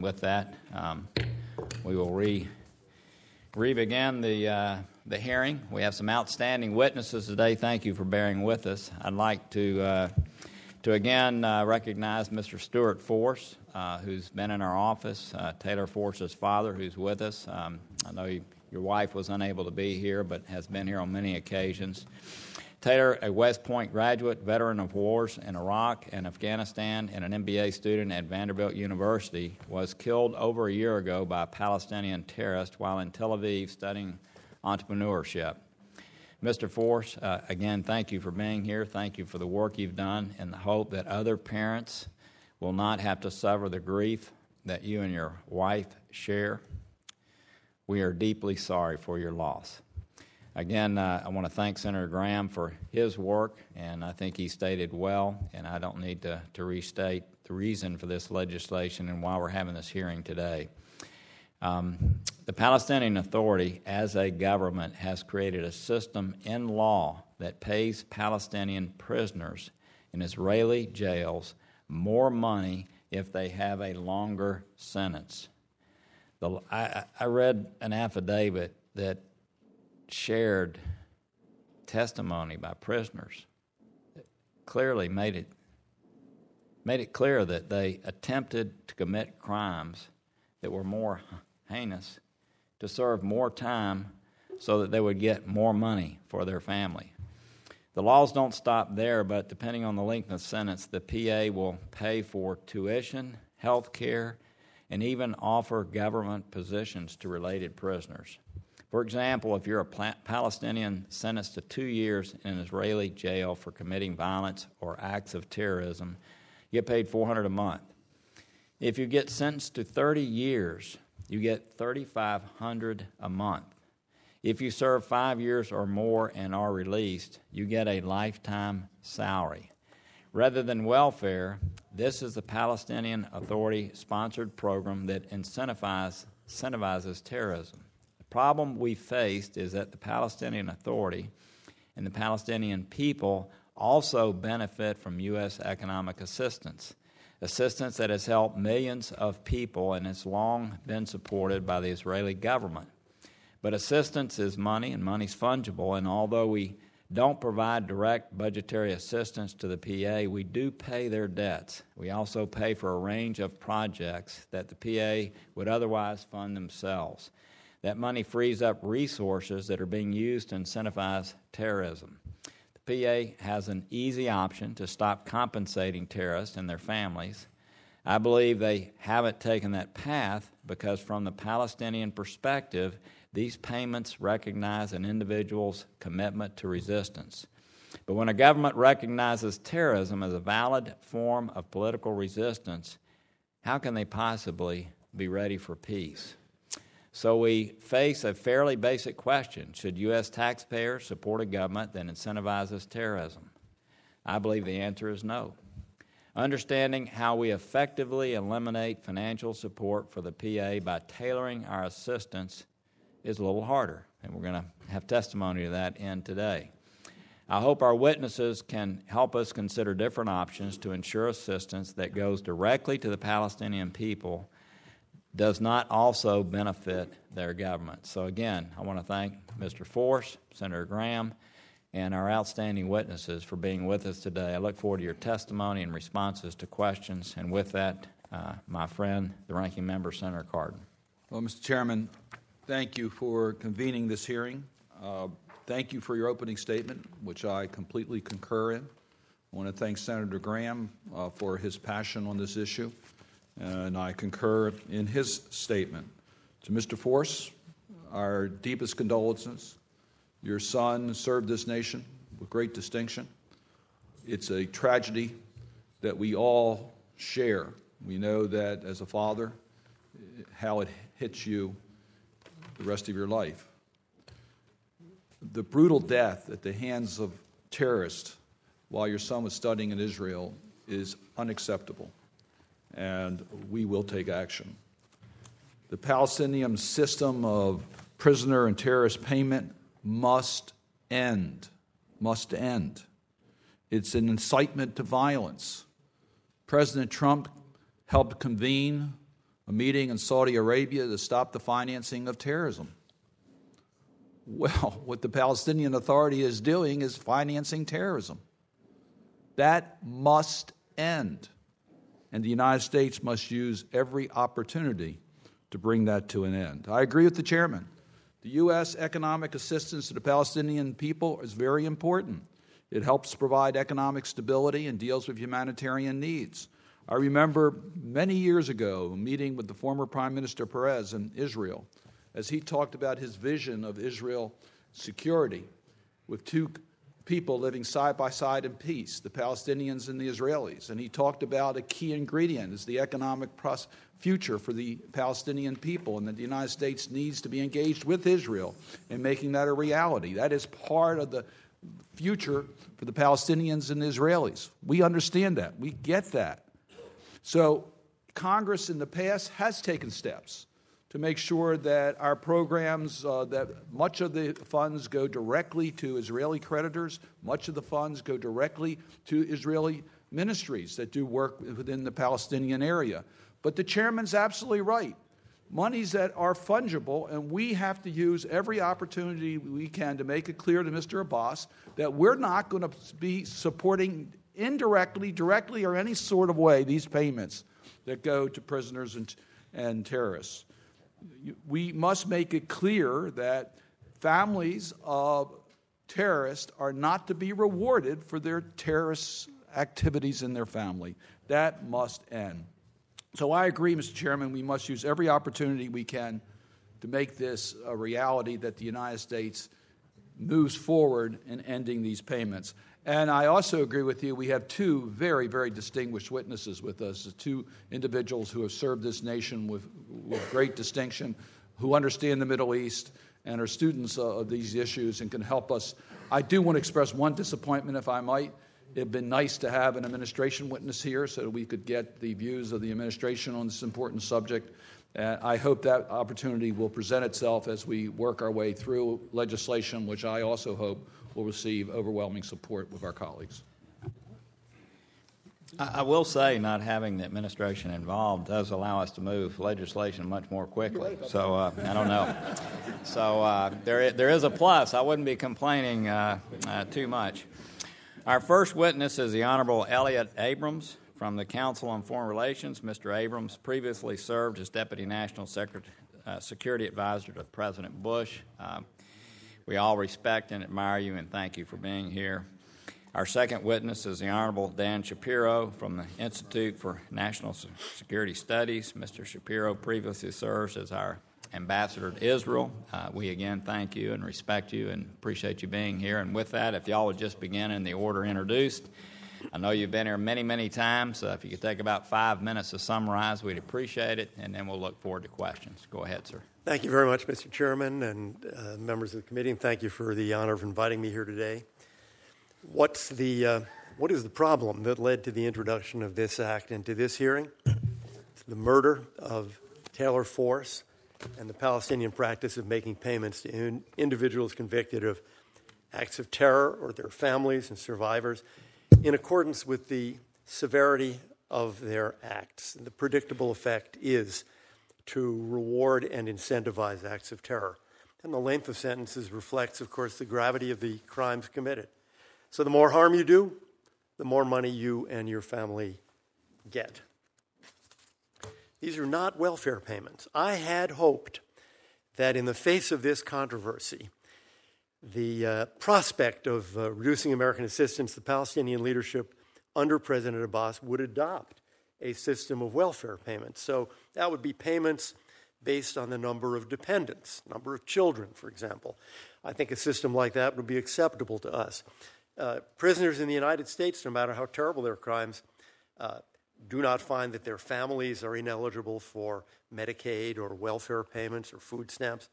With that, um, we will re, begin the, uh, the hearing. We have some outstanding witnesses today. Thank you for bearing with us. I'd like to, uh, to again uh, recognize Mr. Stuart Force, uh, who's been in our office, uh, Taylor Force's father, who's with us. Um, I know your wife was unable to be here, but has been here on many occasions. Taylor, a West Point graduate, veteran of wars in Iraq and Afghanistan, and an MBA student at Vanderbilt University, was killed over a year ago by a Palestinian terrorist while in Tel Aviv studying entrepreneurship. Mr. Force, uh, again, thank you for being here. Thank you for the work you've done in the hope that other parents will not have to suffer the grief that you and your wife share. We are deeply sorry for your loss. Again, uh, I want to thank Senator Graham for his work, and I think he stated well, and I don't need to, to restate the reason for this legislation and why we're having this hearing today. Um, the Palestinian Authority, as a government, has created a system in law that pays Palestinian prisoners in Israeli jails more money if they have a longer sentence. The, I, I read an affidavit that shared testimony by prisoners clearly made it made it clear that they attempted to commit crimes that were more heinous to serve more time so that they would get more money for their family. The laws don't stop there, but depending on the length of sentence, the PA will pay for tuition, health care, and even offer government positions to related prisoners. For example, if you're a Palestinian sentenced to two years in an Israeli jail for committing violence or acts of terrorism, you get paid 400 a month. If you get sentenced to 30 years, you get 3,500 a month. If you serve five years or more and are released, you get a lifetime salary. Rather than welfare, this is the Palestinian Authority sponsored program that incentivizes, incentivizes terrorism problem we faced is that the Palestinian Authority and the Palestinian people also benefit from U.S. economic assistance. Assistance that has helped millions of people and has long been supported by the Israeli government. But assistance is money, and money's fungible, and although we don't provide direct budgetary assistance to the PA, we do pay their debts. We also pay for a range of projects that the PA would otherwise fund themselves. That money frees up resources that are being used to incentivize terrorism. The PA has an easy option to stop compensating terrorists and their families. I believe they haven't taken that path because, from the Palestinian perspective, these payments recognize an individual's commitment to resistance. But when a government recognizes terrorism as a valid form of political resistance, how can they possibly be ready for peace? So we face a fairly basic question Should U.S. taxpayers support a government that incentivizes terrorism? I believe the answer is no. Understanding how we effectively eliminate financial support for the PA by tailoring our assistance is a little harder, and we're going to have testimony to that in today. I hope our witnesses can help us consider different options to ensure assistance that goes directly to the Palestinian people does not also benefit their government. So, again, I want to thank Mr. Force, Senator Graham, and our outstanding witnesses for being with us today. I look forward to your testimony and responses to questions. And with that, uh, my friend, the ranking member, Senator Cardin. Well, Mr. Chairman, thank you for convening this hearing. Uh, thank you for your opening statement, which I completely concur in. I want to thank Senator Graham uh, for his passion on this issue and I concur in his statement. To Mr. Force, our deepest condolences. Your son served this nation with great distinction. It's a tragedy that we all share. We know that as a father, how it hits you the rest of your life. The brutal death at the hands of terrorists while your son was studying in Israel is unacceptable and we will take action. The Palestinian system of prisoner and terrorist payment must end. Must end. It's an incitement to violence. President Trump helped convene a meeting in Saudi Arabia to stop the financing of terrorism. Well, what the Palestinian Authority is doing is financing terrorism. That must end. And the United States must use every opportunity to bring that to an end. I agree with the chairman. The U.S. economic assistance to the Palestinian people is very important. It helps provide economic stability and deals with humanitarian needs. I remember many years ago meeting with the former Prime Minister Peres in Israel as he talked about his vision of Israel security with two people living side by side in peace, the Palestinians and the Israelis. And he talked about a key ingredient is the economic pros- future for the Palestinian people, and that the United States needs to be engaged with Israel in making that a reality. That is part of the future for the Palestinians and the Israelis. We understand that. We get that. So, Congress in the past has taken steps to make sure that our programs, uh, that much of the funds go directly to Israeli creditors, much of the funds go directly to Israeli ministries that do work within the Palestinian area. But the chairman's absolutely right. Monies that are fungible, and we have to use every opportunity we can to make it clear to Mr. Abbas that we're not going to be supporting indirectly, directly, or any sort of way these payments that go to prisoners and, and terrorists we must make it clear that families of terrorists are not to be rewarded for their terrorist activities in their family. That must end. So I agree, Mr. Chairman, we must use every opportunity we can to make this a reality that the United States moves forward in ending these payments. And I also agree with you, we have two very, very distinguished witnesses with us, two individuals who have served this nation with, with great distinction, who understand the Middle East and are students of these issues and can help us. I do want to express one disappointment, if I might. It'd been nice to have an administration witness here so that we could get the views of the administration on this important subject. I hope that opportunity will present itself as we work our way through legislation, which I also hope will receive overwhelming support with our colleagues. I will say, not having the administration involved does allow us to move legislation much more quickly. So uh, I don't know. So uh, there, there is a plus. I wouldn't be complaining uh, uh, too much. Our first witness is the Honorable Elliott Abrams from the Council on Foreign Relations. Mr. Abrams previously served as Deputy National Secretary, uh, Security Advisor to President Bush. We all respect and admire you and thank you for being here. Our second witness is the Honorable Dan Shapiro from the Institute for National Security Studies. Mr. Shapiro previously served as our ambassador to Israel. Uh, we again thank you and respect you and appreciate you being here. And with that, if y'all would just begin in the order introduced. I know you've been here many, many times. So if you could take about five minutes to summarize, we'd appreciate it, and then we'll look forward to questions. Go ahead, sir. Thank you very much, Mr. Chairman and uh, members of the committee, and thank you for the honor of inviting me here today. What's the, uh, what is the problem that led to the introduction of this act and to this hearing? It's the murder of Taylor Force and the Palestinian practice of making payments to in- individuals convicted of acts of terror or their families and survivors in accordance with the severity of their acts. The predictable effect is to reward and incentivize acts of terror. And the length of sentences reflects, of course, the gravity of the crimes committed. So the more harm you do, the more money you and your family get. These are not welfare payments. I had hoped that in the face of this controversy, the uh, prospect of uh, reducing American assistance, the Palestinian leadership under President Abbas would adopt a system of welfare payments. So that would be payments based on the number of dependents, number of children, for example. I think a system like that would be acceptable to us. Uh, prisoners in the United States, no matter how terrible their crimes, uh, do not find that their families are ineligible for Medicaid or welfare payments or food stamps.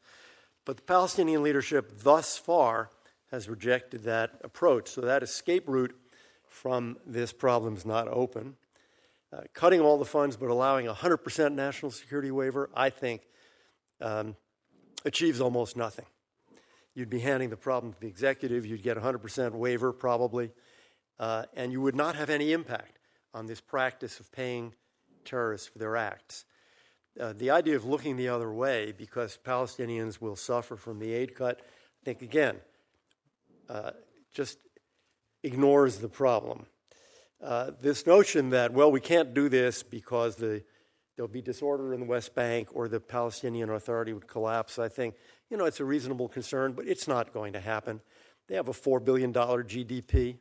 But the Palestinian leadership thus far has rejected that approach. So that escape route from this problem is not open. Uh, cutting all the funds but allowing a 100% national security waiver, I think, um, achieves almost nothing. You'd be handing the problem to the executive, you'd get a 100% waiver probably, uh, and you would not have any impact on this practice of paying terrorists for their acts. uh, the idea of looking the other way because Palestinians will suffer from the aid cut, I think, again, uh, just ignores the problem. Uh, this notion that, well, we can't do this because the, there'll be disorder in the West Bank or the Palestinian Authority would collapse, I think, you know, it's a reasonable concern, but it's not going to happen. They have a $4 billion GDP.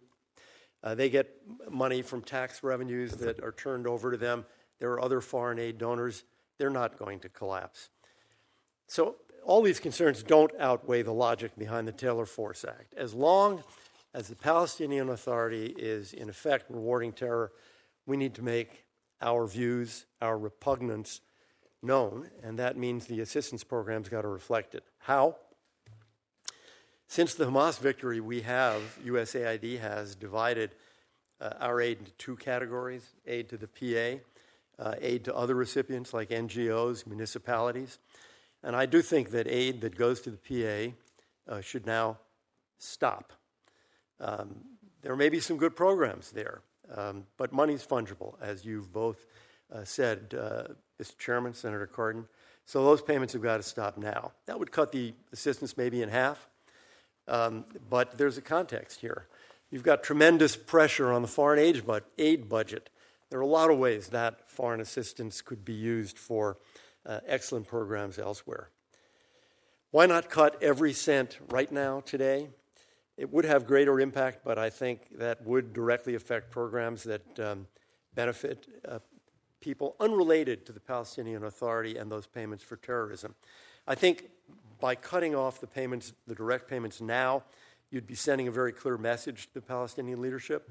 Uh, they get money from tax revenues that are turned over to them. There are other foreign aid donors. They're not going to collapse. So, all these concerns don't outweigh the logic behind the Taylor Force Act. As long as the Palestinian Authority is, in effect, rewarding terror, we need to make our views, our repugnance known, and that means the assistance program's got to reflect it. How? Since the Hamas victory, we have, USAID has divided uh, our aid into two categories aid to the PA, uh, aid to other recipients like NGOs, municipalities. And I do think that aid that goes to the PA uh, should now stop. Um, there may be some good programs there, um, but money's fungible, as you've both uh, said, uh, Mr. Chairman, Senator Cardin. So those payments have got to stop now. That would cut the assistance maybe in half, um, but there's a context here. You've got tremendous pressure on the foreign aid, aid budget. There are a lot of ways that foreign assistance could be used for uh, excellent programs elsewhere. Why not cut every cent right now, today? It would have greater impact, but I think that would directly affect programs that um, benefit uh, people unrelated to the Palestinian Authority and those payments for terrorism. I think by cutting off the payments, the direct payments now, you'd be sending a very clear message to the Palestinian leadership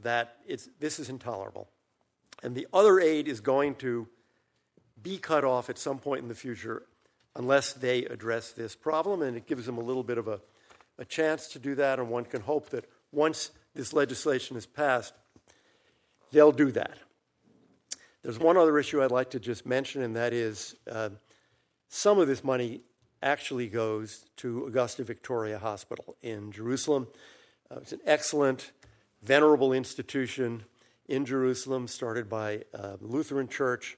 that this is intolerable. And the other aid is going to be cut off at some point in the future unless they address this problem. And it gives them a little bit of a, a chance to do that. And one can hope that once this legislation is passed, they'll do that. There's one other issue I'd like to just mention, and that is uh, some of this money actually goes to Augusta Victoria Hospital in Jerusalem. Uh, it's an excellent, venerable institution in Jerusalem, started by uh, Lutheran Church.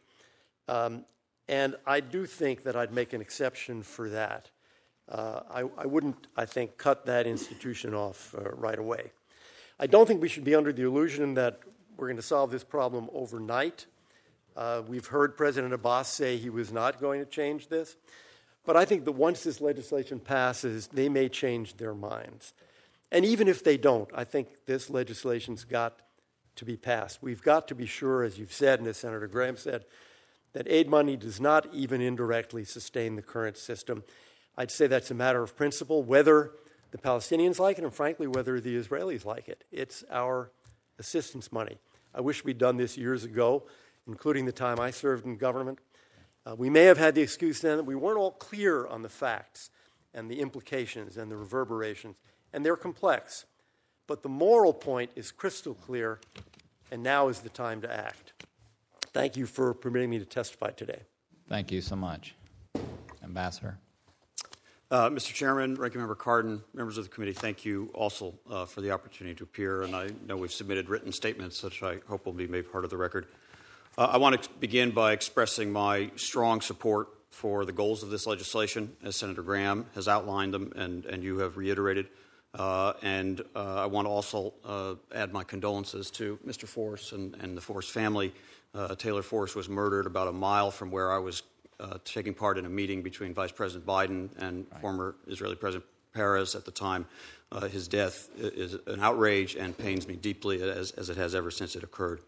Um, and I do think that I'd make an exception for that. Uh, I, I, wouldn't, I think, cut that institution off uh, right away. I don't think we should be under the illusion that we're going to solve this problem overnight. Uh, we've heard President Abbas say he was not going to change this. But I think that once this legislation passes, they may change their minds. And even if they don't, I think this legislation's got to be passed. We've got to be sure, as you've said, and as Senator Graham said, that aid money does not even indirectly sustain the current system. I'd say that's a matter of principle, whether the Palestinians like it, and frankly, whether the Israelis like it. It's our assistance money. I wish we'd done this years ago including the time I served in government. Uh, we may have had the excuse then that we weren't all clear on the facts and the implications and the reverberations, and they're complex. But the moral point is crystal clear, and now is the time to act. Thank you for permitting me to testify today. Thank you so much. Ambassador. Uh, Mr. Chairman, Ranking Member Cardin, members of the committee, thank you also uh, for the opportunity to appear. And I know we've submitted written statements, which I hope will be made part of the record. Uh, I want to begin by expressing my strong support for the goals of this legislation, as Senator Graham has outlined them and, and you have reiterated. Uh, and uh, I want to also uh, add my condolences to Mr. Force and, and the Force family. Taylor Force was murdered about a mile from where I was uh, taking part in a meeting between Vice President Biden and right. former Israeli President Peres at the time. his death is an outrage and pains me deeply, as, as it has ever since it occurred.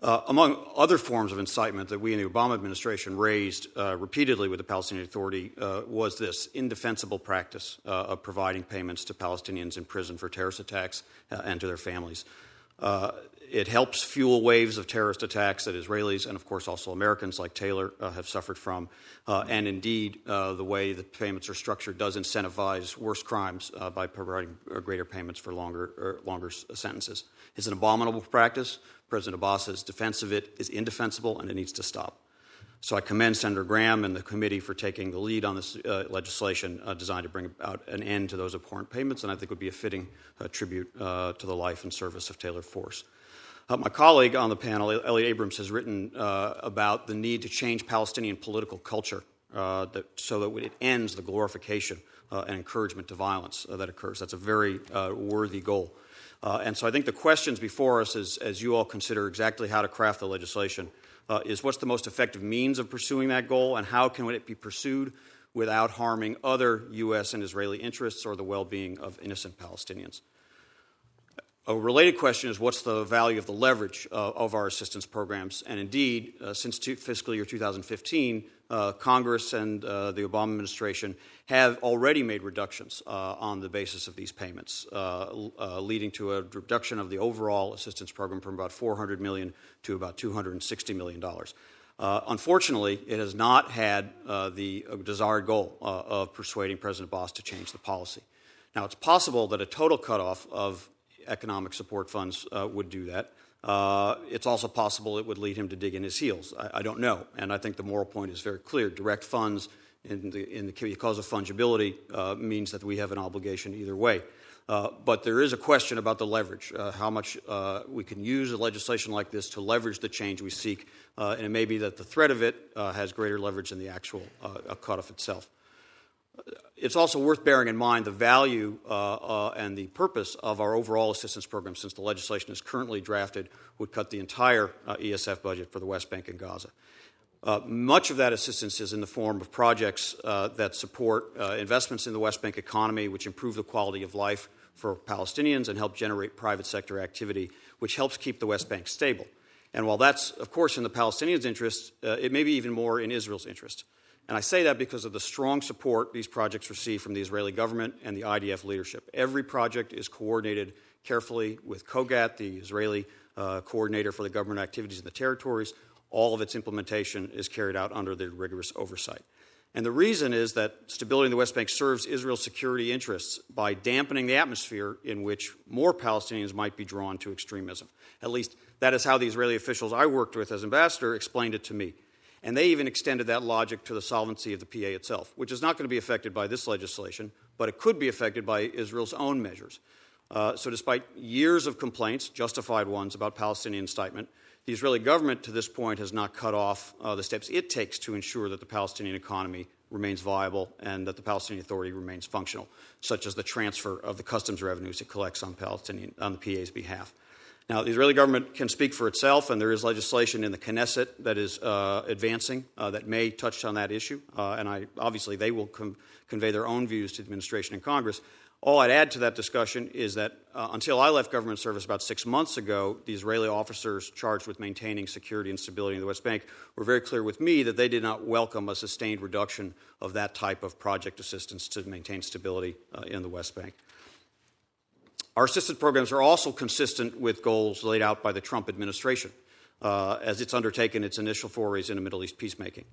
Uh, among other forms of incitement that we in the Obama administration raised uh, repeatedly with the Palestinian Authority uh, was this indefensible practice uh, of providing payments to Palestinians in prison for terrorist attacks uh, and to their families. Uh, it helps fuel waves of terrorist attacks that Israelis and, of course, also Americans like Taylor uh, have suffered from. Uh, and indeed, uh, the way the payments are structured does incentivize worse crimes by providing greater payments for longer, er, longer sentences. It's an abominable practice. President Abbas's defense of it is indefensible and it needs to stop. So I commend Senator Graham and the committee for taking the lead on this uh, legislation uh, designed to bring about an end to those abhorrent payments, and I think would be a fitting uh, tribute uh, to the life and service of Taylor Force. Uh, my colleague on the panel, Elliott Abrams, has written uh, about the need to change Palestinian political culture that, so that it ends the glorification and encouragement to violence that occurs. That's a very worthy goal. and so I think the questions before us, as you all consider exactly how to craft the legislation, Uh, is what's the most effective means of pursuing that goal, and how can it be pursued without harming other U.S. and Israeli interests or the well being of innocent Palestinians? A related question is what's the value of the leverage uh, of our assistance programs? And indeed, uh, since two, fiscal year 2015, uh, Congress and uh, the Obama administration have already made reductions uh, on the basis of these payments, uh, leading to a reduction of the overall assistance program from about 400 million to about 260 million dollars. unfortunately, it has not had the desired goal of persuading President Abbas to change the policy. Now, it's possible that a total cutoff of economic support funds uh, would do that. Uh, it's also possible it would lead him to dig in his heels. I, I, don't know. And I think the moral point is very clear. Direct funds, in the, in the cause of fungibility, uh, means that we have an obligation either way. Uh, but there is a question about the leverage, uh, how much uh, we can use a legislation like this to leverage the change we seek. and it may be that the threat of it has greater leverage than the actual cutoff itself it's also worth bearing in mind the value uh, uh, and the purpose of our overall assistance program, since the legislation is currently drafted, would cut the entire uh, ESF budget for the West Bank and Gaza. Uh, much of that assistance is in the form of projects uh, that support uh, investments in the West Bank economy, which improve the quality of life for Palestinians and help generate private sector activity, which helps keep the West Bank stable. And while that's, of course, in the Palestinians' interest, it may be even more in Israel's interest. And I say that because of the strong support these projects receive from the Israeli government and the IDF leadership. Every project is coordinated carefully with COGAT, the Israeli uh, coordinator for the government activities in the territories. All of its implementation is carried out under their rigorous oversight. And the reason is that stability in the West Bank serves Israel's security interests by dampening the atmosphere in which more Palestinians might be drawn to extremism. At least that is how the Israeli officials I worked with as ambassador explained it to me. And they even extended that logic to the solvency of the PA itself, which is not going to be affected by this legislation, but it could be affected by Israel's own measures. Uh, so, despite years of complaints, justified ones, about Palestinian incitement, the Israeli government to this point has not cut off uh, the steps it takes to ensure that the Palestinian economy remains viable and that the Palestinian Authority remains functional, such as the transfer of the customs revenues it collects on, Palestinian, on the PA's behalf. Now, the Israeli government can speak for itself, and there is legislation in the Knesset that is uh, advancing uh, that may touch on that issue. Uh, and I, obviously, they will com- convey their own views to the administration and Congress. All I'd add to that discussion is that uh, until I left government service about six months ago, the Israeli officers charged with maintaining security and stability in the West Bank were very clear with me that they did not welcome a sustained reduction of that type of project assistance to maintain stability uh, in the West Bank. Our assistance programs are also consistent with goals laid out by the Trump administration uh, as it's undertaken its initial forays into Middle East peacemaking.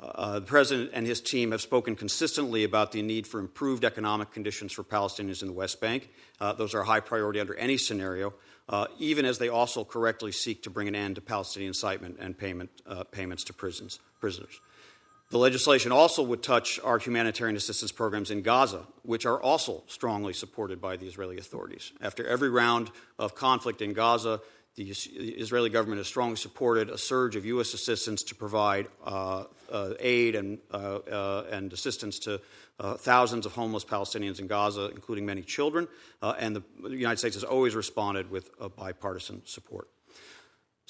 Uh, the president and his team have spoken consistently about the need for improved economic conditions for Palestinians in the West Bank. Uh, those are a high priority under any scenario, uh, even as they also correctly seek to bring an end to Palestinian incitement and payment, uh, payments to prisons, prisoners. The legislation also would touch our humanitarian assistance programs in Gaza, which are also strongly supported by the Israeli authorities. After every round of conflict in Gaza, the Israeli government has strongly supported a surge of U.S. assistance to provide uh, uh, aid and, uh, uh and assistance to uh, thousands of homeless Palestinians in Gaza, including many children. Uh, and the, the United States has always responded with bipartisan support.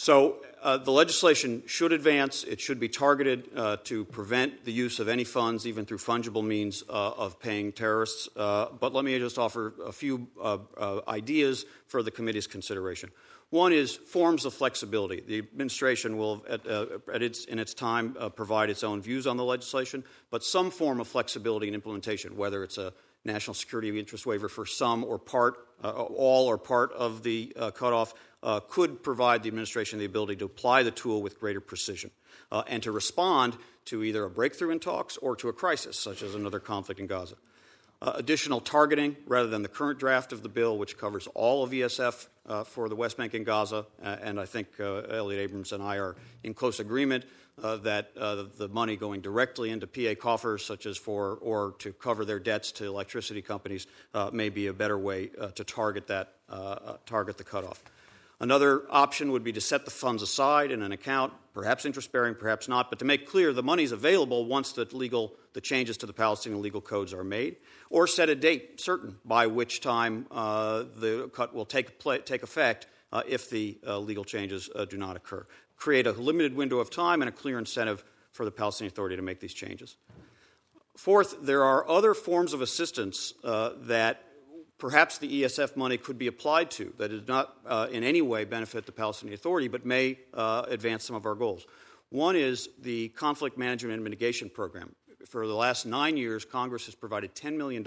So uh, the legislation should advance. It should be targeted uh, to prevent the use of any funds, even through fungible means, uh, of paying terrorists. Uh, but let me just offer a few uh, uh, ideas for the committee's consideration. One is forms of flexibility. The administration will, at, at its, in its time, provide its own views on the legislation, but some form of flexibility in implementation, whether it's a national security interest waiver for some or part, all or part of the cutoff uh, could provide the administration the ability to apply the tool with greater precision uh, and to respond to either a breakthrough in talks or to a crisis, such as another conflict in Gaza. Uh, additional targeting rather than the current draft of the bill, which covers all of ESF uh, for the West Bank and Gaza. Uh, and I think uh, Elliott Abrams and I are in close agreement uh, that uh, the money going directly into PA coffers, such as for or to cover their debts to electricity companies, may be a better way to target that target the cutoff. Another option would be to set the funds aside in an account, perhaps interest bearing, perhaps not, but to make clear the money is available once the legal the changes to the Palestinian legal codes are made, or set a date certain by which time uh, the cut will take, play, take effect uh, if the uh, legal changes uh, do not occur. Create a limited window of time and a clear incentive for the Palestinian Authority to make these changes. Fourth, there are other forms of assistance uh, that perhaps the ESF money could be applied to that does not uh, in any way benefit the Palestinian Authority but may uh, advance some of our goals. One is the Conflict Management and Mitigation Program. For the last nine years, Congress has provided $10 million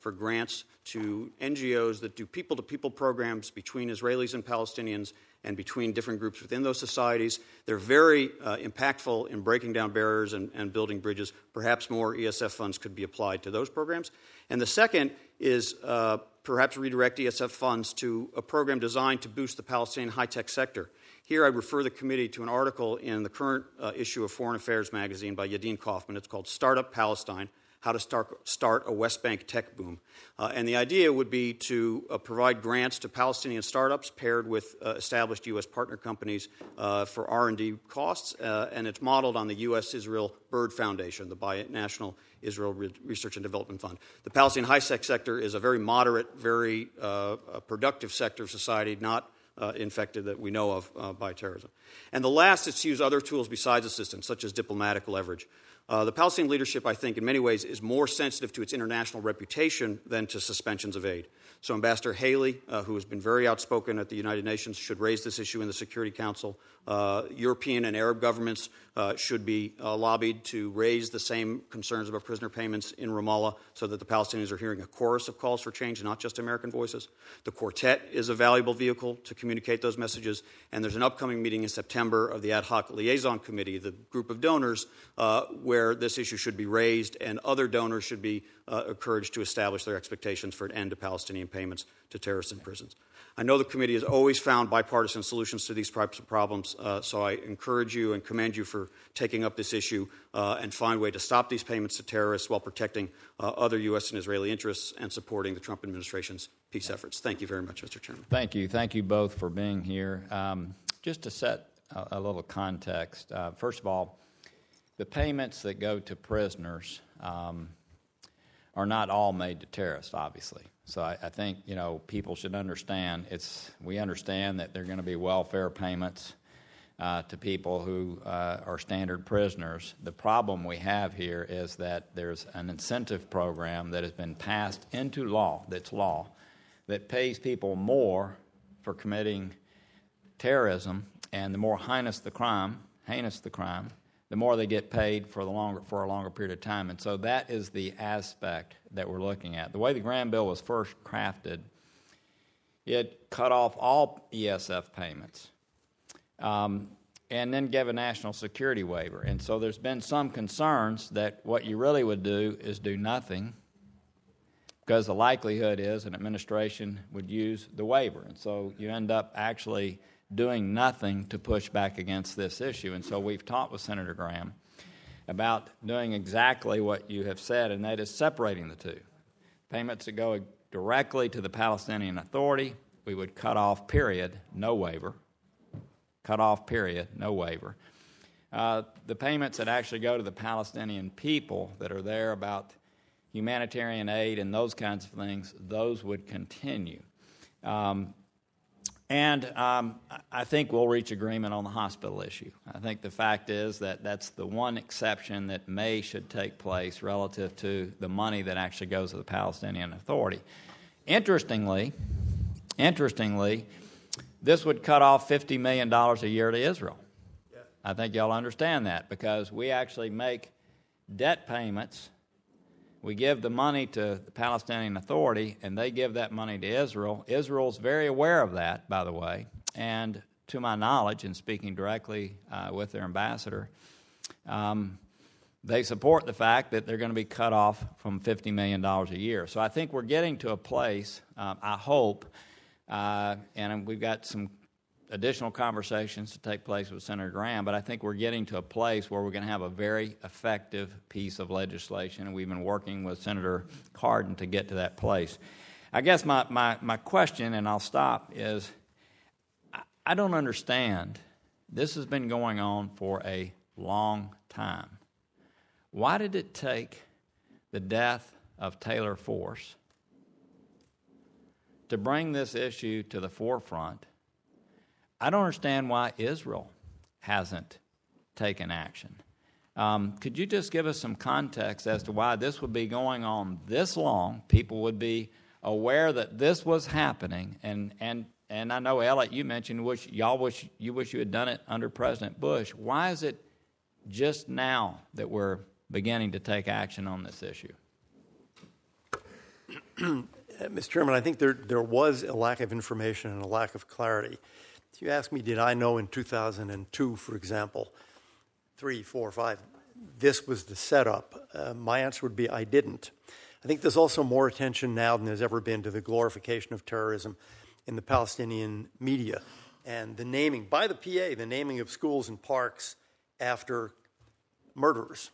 for grants to NGOs that do people to people programs between Israelis and Palestinians and between different groups within those societies. They're very uh, impactful in breaking down barriers and, and, building bridges. Perhaps more ESF funds could be applied to those programs. And the second is uh, perhaps redirect ESF funds to a program designed to boost the Palestinian high tech sector. Here, I refer the committee to an article in the current uh, issue of Foreign Affairs magazine by Yadin Kaufman. It's called Startup Palestine how to start, start a West Bank tech boom. Uh, and the idea would be to uh, provide grants to Palestinian startups paired with uh, established U.S. partner companies uh, for R&D costs, uh, and it's modeled on the U.S.-Israel Bird Foundation, the Binational Israel Research and Development Fund. The Palestinian high-tech sector is a very moderate, very uh, productive sector of society, not uh, infected that we know of uh, by terrorism. And the last is to use other tools besides assistance, such as diplomatic leverage. Uh, the Palestinian leadership, I think, in many ways, is more sensitive to its international reputation than to suspensions of aid. So, Ambassador Haley, uh, who has been very outspoken at the United Nations, should raise this issue in the Security Council. Uh, European and Arab governments uh, should be uh, lobbied to raise the same concerns about prisoner payments in Ramallah so that the Palestinians are hearing a chorus of calls for change, not just American voices. The quartet is a valuable vehicle to communicate those messages, and there's an upcoming meeting in September of the Ad Hoc Liaison Committee, the group of donors, uh, where this issue should be raised, and other donors should be uh, to establish their expectations for an end to Palestinian payments to terrorists in prisons. I know the committee has always found bipartisan solutions to these types of problems, uh, so I encourage you and commend you for taking up this issue uh, and find a way to stop these payments to terrorists while protecting uh, other U.S. and Israeli interests and supporting the Trump administration's peace efforts. Thank you very much, Mr. Chairman. Thank you. Thank you both for being here. Um, just to set a, a little context, uh, first of all, the payments that go to prisoners um, are not all made to terrorists, obviously. So I, I, think you know people should understand. It's we understand that there are going to be welfare payments uh, to people who uh, are standard prisoners. The problem we have here is that there's an incentive program that has been passed into law. That's law that pays people more for committing terrorism, and the more heinous the crime, heinous the crime, the more they get paid for the longer for a longer period of time. And so that is the aspect that we're looking at. The way the Graham bill was first crafted, it cut off all ESF payments. Um, and then gave a national security waiver. And so there's been some concerns that what you really would do is do nothing because the likelihood is an administration would use the waiver. And so you end up actually doing nothing to push back against this issue. And so we've talked with Senator Graham about doing exactly what you have said, and that is separating the two. Payments that go directly to the Palestinian Authority, we would cut off, period, no waiver. Cut off, period, no waiver. Uh, the payments that actually go to the Palestinian people that are there about humanitarian aid and those kinds of things, those would continue. Um, and um, I think we'll reach agreement on the hospital issue. I think the fact is that that's the one exception that may should take place relative to the money that actually goes to the Palestinian Authority. Interestingly, interestingly, this would cut off $50 million a year to Israel. I think y'all understand that because we actually make debt payments we give the money to the Palestinian Authority, and they give that money to Israel. Israel's very aware of that, by the way, and to my knowledge, in speaking directly uh, with their ambassador, um, they support the fact that they're going to be cut off from $50 million a year. So I think we're getting to a place, um, I hope, uh, and we've got some additional conversations to take place with Senator Graham, but I think we're getting to a place where we're going to have a very effective piece of legislation, and we've been working with Senator Cardin to get to that place. I guess my, my, my question, and I'll stop, is I don't understand. This has been going on for a long time. Why did it take the death of Taylor Force to bring this issue to the forefront? I don't understand why Israel hasn't taken action. Um, could you just give us some context as to why this would be going on this long? People would be aware that this was happening, and and and I know Elliott, you mentioned wish y'all wish you wish you had done it under President Bush. Why is it just now that we're beginning to take action on this issue? Mr. Chairman, I think there there was a lack of information and a lack of clarity. If you ask me, did I know in 2002, for example, three, four, five, this was the setup? Uh, my answer would be I didn't. I think there's also more attention now than there's ever been to the glorification of terrorism in the Palestinian media and the naming by the PA, the naming of schools and parks after murderers.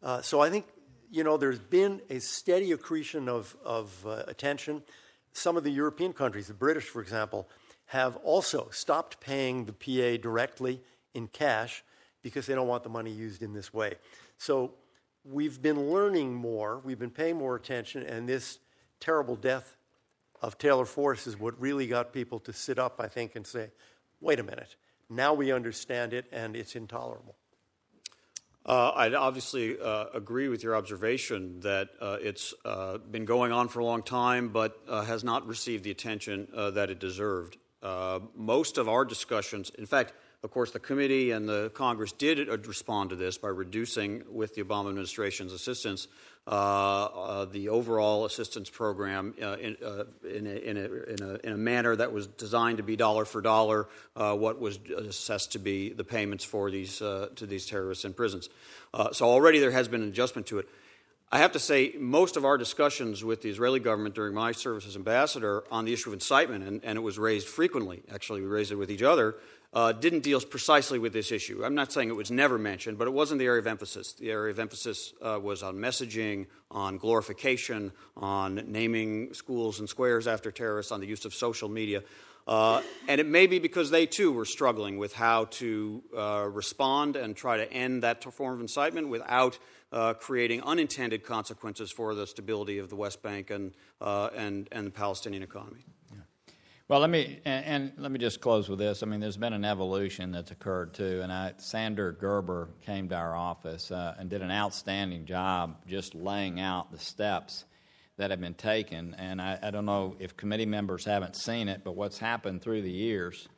Uh, so I think you know there's been a steady accretion of, of uh, attention. Some of the European countries, the British, for example, have also stopped paying the PA directly in cash because they don't want the money used in this way. So we've been learning more, we've been paying more attention, and this terrible death of Taylor Force is what really got people to sit up, I think, and say, wait a minute, now we understand it and it's intolerable. Uh, I'd obviously uh, agree with your observation that uh, it's uh, been going on for a long time, but uh, has not received the attention uh, that it deserved. Most of our discussions, in fact, of course, the committee and the Congress did respond to this by reducing, with the Obama administration's assistance, uh, uh, the overall assistance program uh, in, uh, in, a, in, a, a, in, a, manner that was designed to be dollar for dollar uh, what was assessed to be the payments for these, uh, to these terrorists in prisons. so already there has been an adjustment to it. I have to say, most of our discussions with the Israeli government during my service as ambassador on the issue of incitement, and, and it was raised frequently, actually, we raised it with each other, uh, didn't deal precisely with this issue. I'm not saying it was never mentioned, but it wasn't the area of emphasis. The area of emphasis uh, was on messaging, on glorification, on naming schools and squares after terrorists, on the use of social media. Uh, and it may be because they too were struggling with how to uh, respond and try to end that form of incitement without uh, creating unintended consequences for the stability of the West Bank and, uh, and, and the Palestinian economy. Well, let me and, and, let me just close with this. I mean, there's been an evolution that's occurred too, and I, Sander Gerber came to our office uh, and did an outstanding job just laying out the steps that have been taken. And I, I, don't know if committee members haven't seen it, but what's happened through the years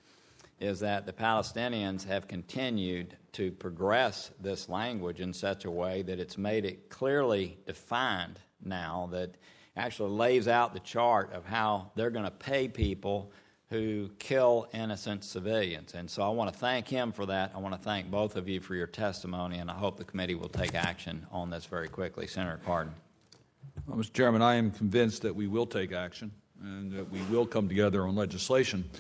is that the Palestinians have continued to progress this language in such a way that it's made it clearly defined now that actually lays out the chart of how they're going to pay people who kill innocent civilians. And so I want to thank him for that. I want to thank both of you for your testimony, and I hope the committee will take action on this very quickly. Senator Cardin. Well, Mr. Chairman, I am convinced that we will take action and that we will come together on legislation.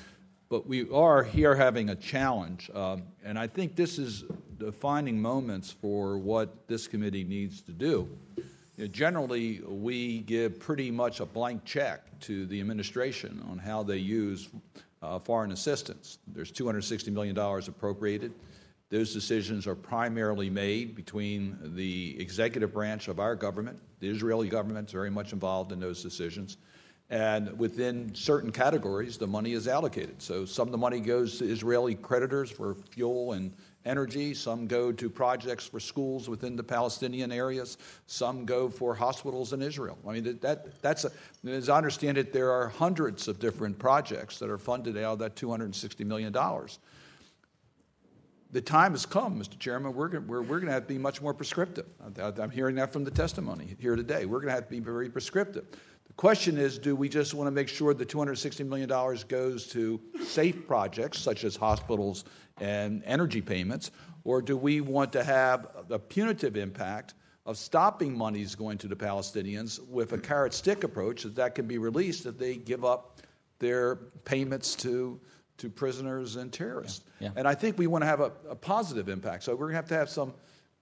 But we are here having a challenge, uh, and I think this is defining moments for what this committee needs to do generally, we give pretty much a blank check to the administration on how they use uh, foreign assistance. There's $260 million appropriated. Those decisions are primarily made between the executive branch of our government. The Israeli government is very much involved in those decisions. And within certain categories, the money is allocated. So some of the money goes to Israeli creditors for fuel and energy, some go to projects for schools within the Palestinian areas, some go for hospitals in Israel. I mean, that, that's a, as I understand it, there are hundreds of different projects that are funded out of that $260 million. The time has come, Mr. Chairman, we're going we're, we're to have to be much more prescriptive. I'm hearing that from the testimony here today. We're going to have to be very prescriptive. Question is do we just want to make sure the $260 million goes to safe projects such as hospitals and energy payments, or do we want to have the punitive impact of stopping monies going to the Palestinians with a carrot stick approach that that can be released if they give up their payments to to prisoners and terrorists. Yeah. Yeah. And I think we want to have a, a positive impact. So we're going to have to have some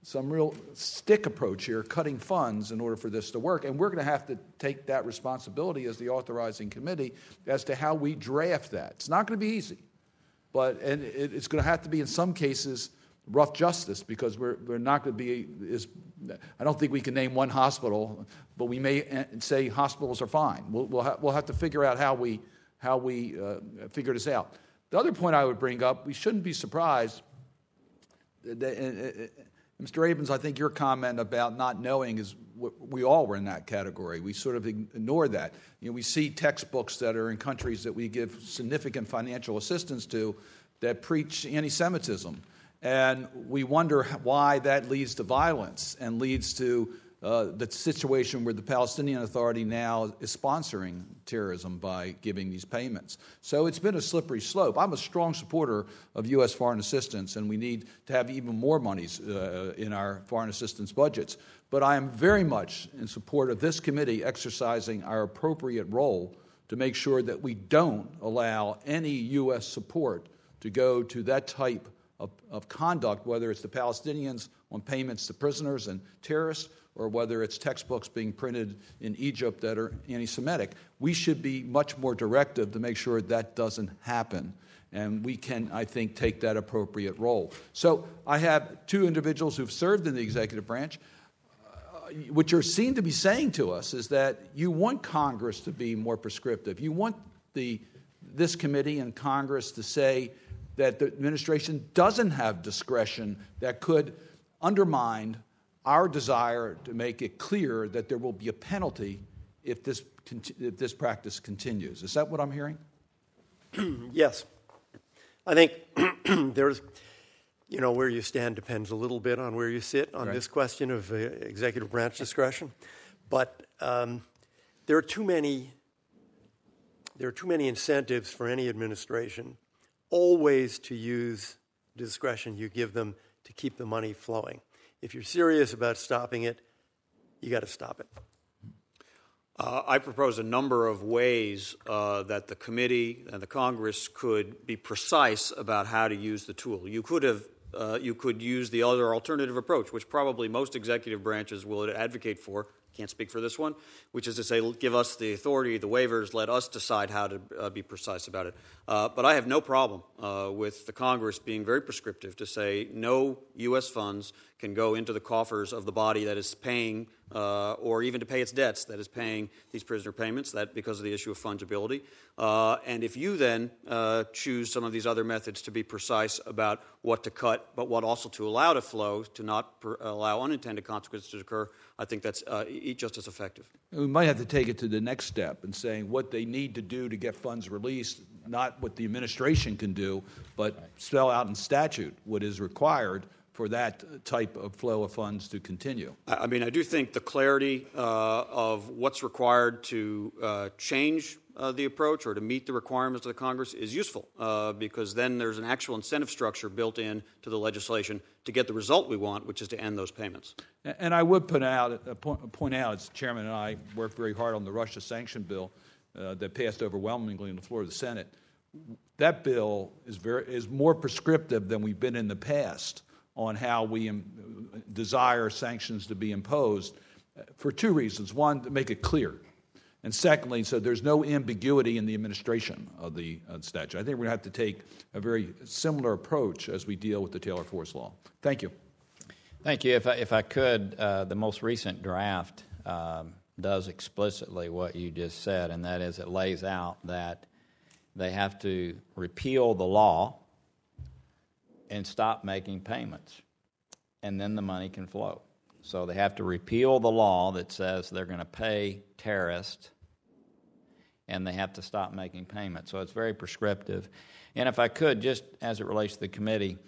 some real stick approach here, cutting funds in order for this to work. And we're going to have to take that responsibility as the authorizing committee as to how we draft that. It's not going to be easy. but and it, it's going to have to be in some cases rough justice because we're, we're not going to be is I don't think we can name one hospital, but we may uh, say hospitals are fine. We'll, we'll, ha- we'll have to figure out how we, how we uh, figure this out. The other point I would bring up, we shouldn't be surprised. That, uh, Mr. Abrams, I think your comment about not knowing is we all were in that category. We sort of ignore that. You know, we see textbooks that are in countries that we give significant financial assistance to that preach anti Semitism. And we wonder why that leads to violence and leads to uh, the situation where the Palestinian Authority now is sponsoring terrorism by giving these payments. So it's been a slippery slope. I'm a strong supporter of U.S. foreign assistance, and we need to have even more monies uh, in our foreign assistance budgets. But I am very much in support of this committee exercising our appropriate role to make sure that we don't allow any U.S. support to go to that type of, of conduct, whether it's the Palestinians on payments to prisoners and terrorists, or whether it's textbooks being printed in Egypt that are anti Semitic. We should be much more directive to make sure that doesn't happen. And we can, I think, take that appropriate role. So I have two individuals who've served in the executive branch. Uh, what you're seen to be saying to us is that you want Congress to be more prescriptive. You want the, this committee and Congress to say, that the administration doesn't have discretion that could undermine our desire to make it clear that there will be a penalty if this, if this practice continues. Is that what I'm hearing? yes. I think there's, you know, where you stand depends a little bit on where you sit on right. this question of uh, executive branch discretion. But um, there are too many. There are too many incentives for any administration always to use discretion you give them to keep the money flowing. If you're serious about stopping it, you got to stop it. Uh, I propose a number of ways uh, that the committee and the Congress could be precise about how to use the tool. You could have uh, you could use the other alternative approach, which probably most executive branches will advocate for, can't speak for this one, which is to say, give us the authority, the waivers, let us decide how to uh, be precise about it. Uh, but I have no problem uh, with the Congress being very prescriptive to say no U.S. funds can go into the coffers of the body that is paying, uh, or even to pay its debts, that is paying these prisoner payments, that because of the issue of fungibility. Uh, and if you then uh, choose some of these other methods to be precise about what to cut, but what also to allow to flow, to not per- allow unintended consequences to occur, I think that's uh, just as effective. We might have to take it to the next step and saying what they need to do to get funds released, not what the administration can do, but spell out in statute what is required for that type of flow of funds to continue. I mean, I do think the clarity uh, of what's required to uh, change uh, the approach or to meet the requirements of the Congress is useful uh, because then there's an actual incentive structure built in to the legislation to get the result we want, which is to end those payments. And I would point out, uh, point out as Chairman and I worked very hard on the Russia sanction bill uh, that passed overwhelmingly on the floor of the Senate. That bill is, very, is more prescriptive than we've been in the past on how we desire sanctions to be imposed for two reasons. One, to make it clear. And secondly, so there's no ambiguity in the administration of the uh, statute. I think we're going to have to take a very similar approach as we deal with the Taylor Force Law. Thank you. Thank you. If I, if I could, uh, the most recent draft um, does explicitly what you just said, and that is it lays out that they have to repeal the law and stop making payments, and then the money can flow. So they have to repeal the law that says they're going to pay terrorists, and they have to stop making payments. So it's very prescriptive. And if I could, just as it relates to the committee,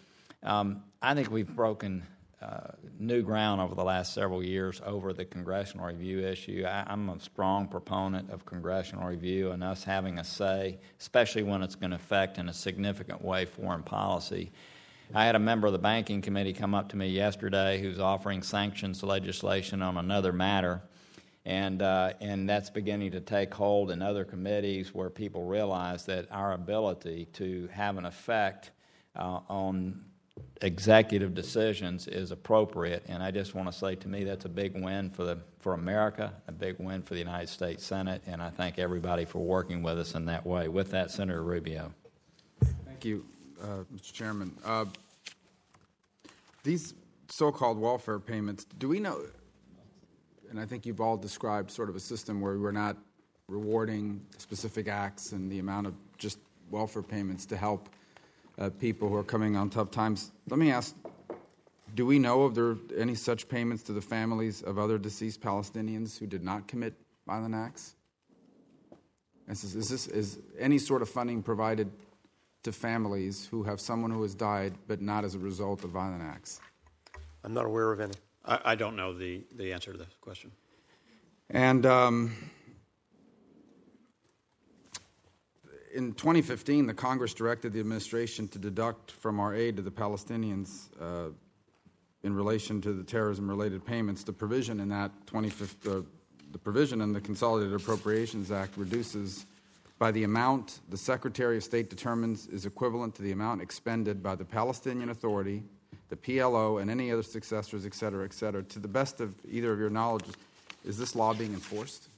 um, I think we've broken uh, new ground over the last several years over the congressional review issue. I, am a strong proponent of congressional review and us having a say, especially when it's going to affect in a significant way foreign policy. I had a member of the banking committee come up to me yesterday who's offering sanctions legislation on another matter. And, uh, and that's beginning to take hold in other committees where people realize that our ability to have an effect uh, on executive decisions is appropriate. And I just want to say to me that's a big win for, the, for America, a big win for the United States Senate. And I thank everybody for working with us in that way. With that, Senator Rubio. Thank you. Uh, Mr. Chairman. Uh, these so-called welfare payments, do we know? And I think you've all described sort of a system where we're not rewarding specific acts and the amount of just welfare payments to help uh, people who are coming on tough times. Let me ask: Do we know if there are any such payments to the families of other deceased Palestinians who did not commit violent acts? Is, is, this, is any sort of funding provided to families who have someone who has died but not as a result of violent acts? I'm not aware of any. I, I don't know the, the answer to this question. And um, in 2015, the Congress directed the administration to deduct from our aid to the Palestinians uh, in relation to the terrorism-related payments. The provision in that 2015, uh, the provision in the Consolidated Appropriations Act reduces by the amount the Secretary of State determines is equivalent to the amount expended by the Palestinian Authority, the PLO, and any other successors, et cetera, et cetera. To the best of either of your knowledge, is this law being enforced?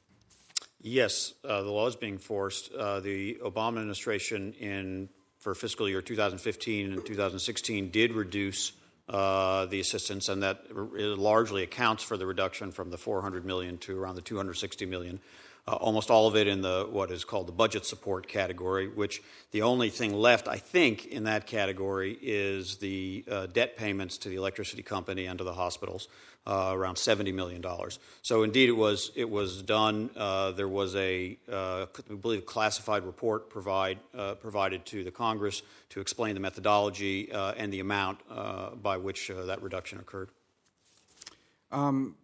Yes, uh, the law is being enforced. Uh, the Obama administration, in for fiscal year 2015 and 2016, did reduce uh, the assistance, and that largely accounts for the reduction from the 400 million to around the 260 million uh, almost all of it in the what is called the budget support category, which the only thing left, I think, in that category is the uh, debt payments to the electricity company and to the hospitals, uh, around seventy million dollars. So indeed, it was it was done. Uh, there was a, uh, I believe, classified report provide uh, provided to the Congress to explain the methodology and the amount by which that reduction occurred. Um,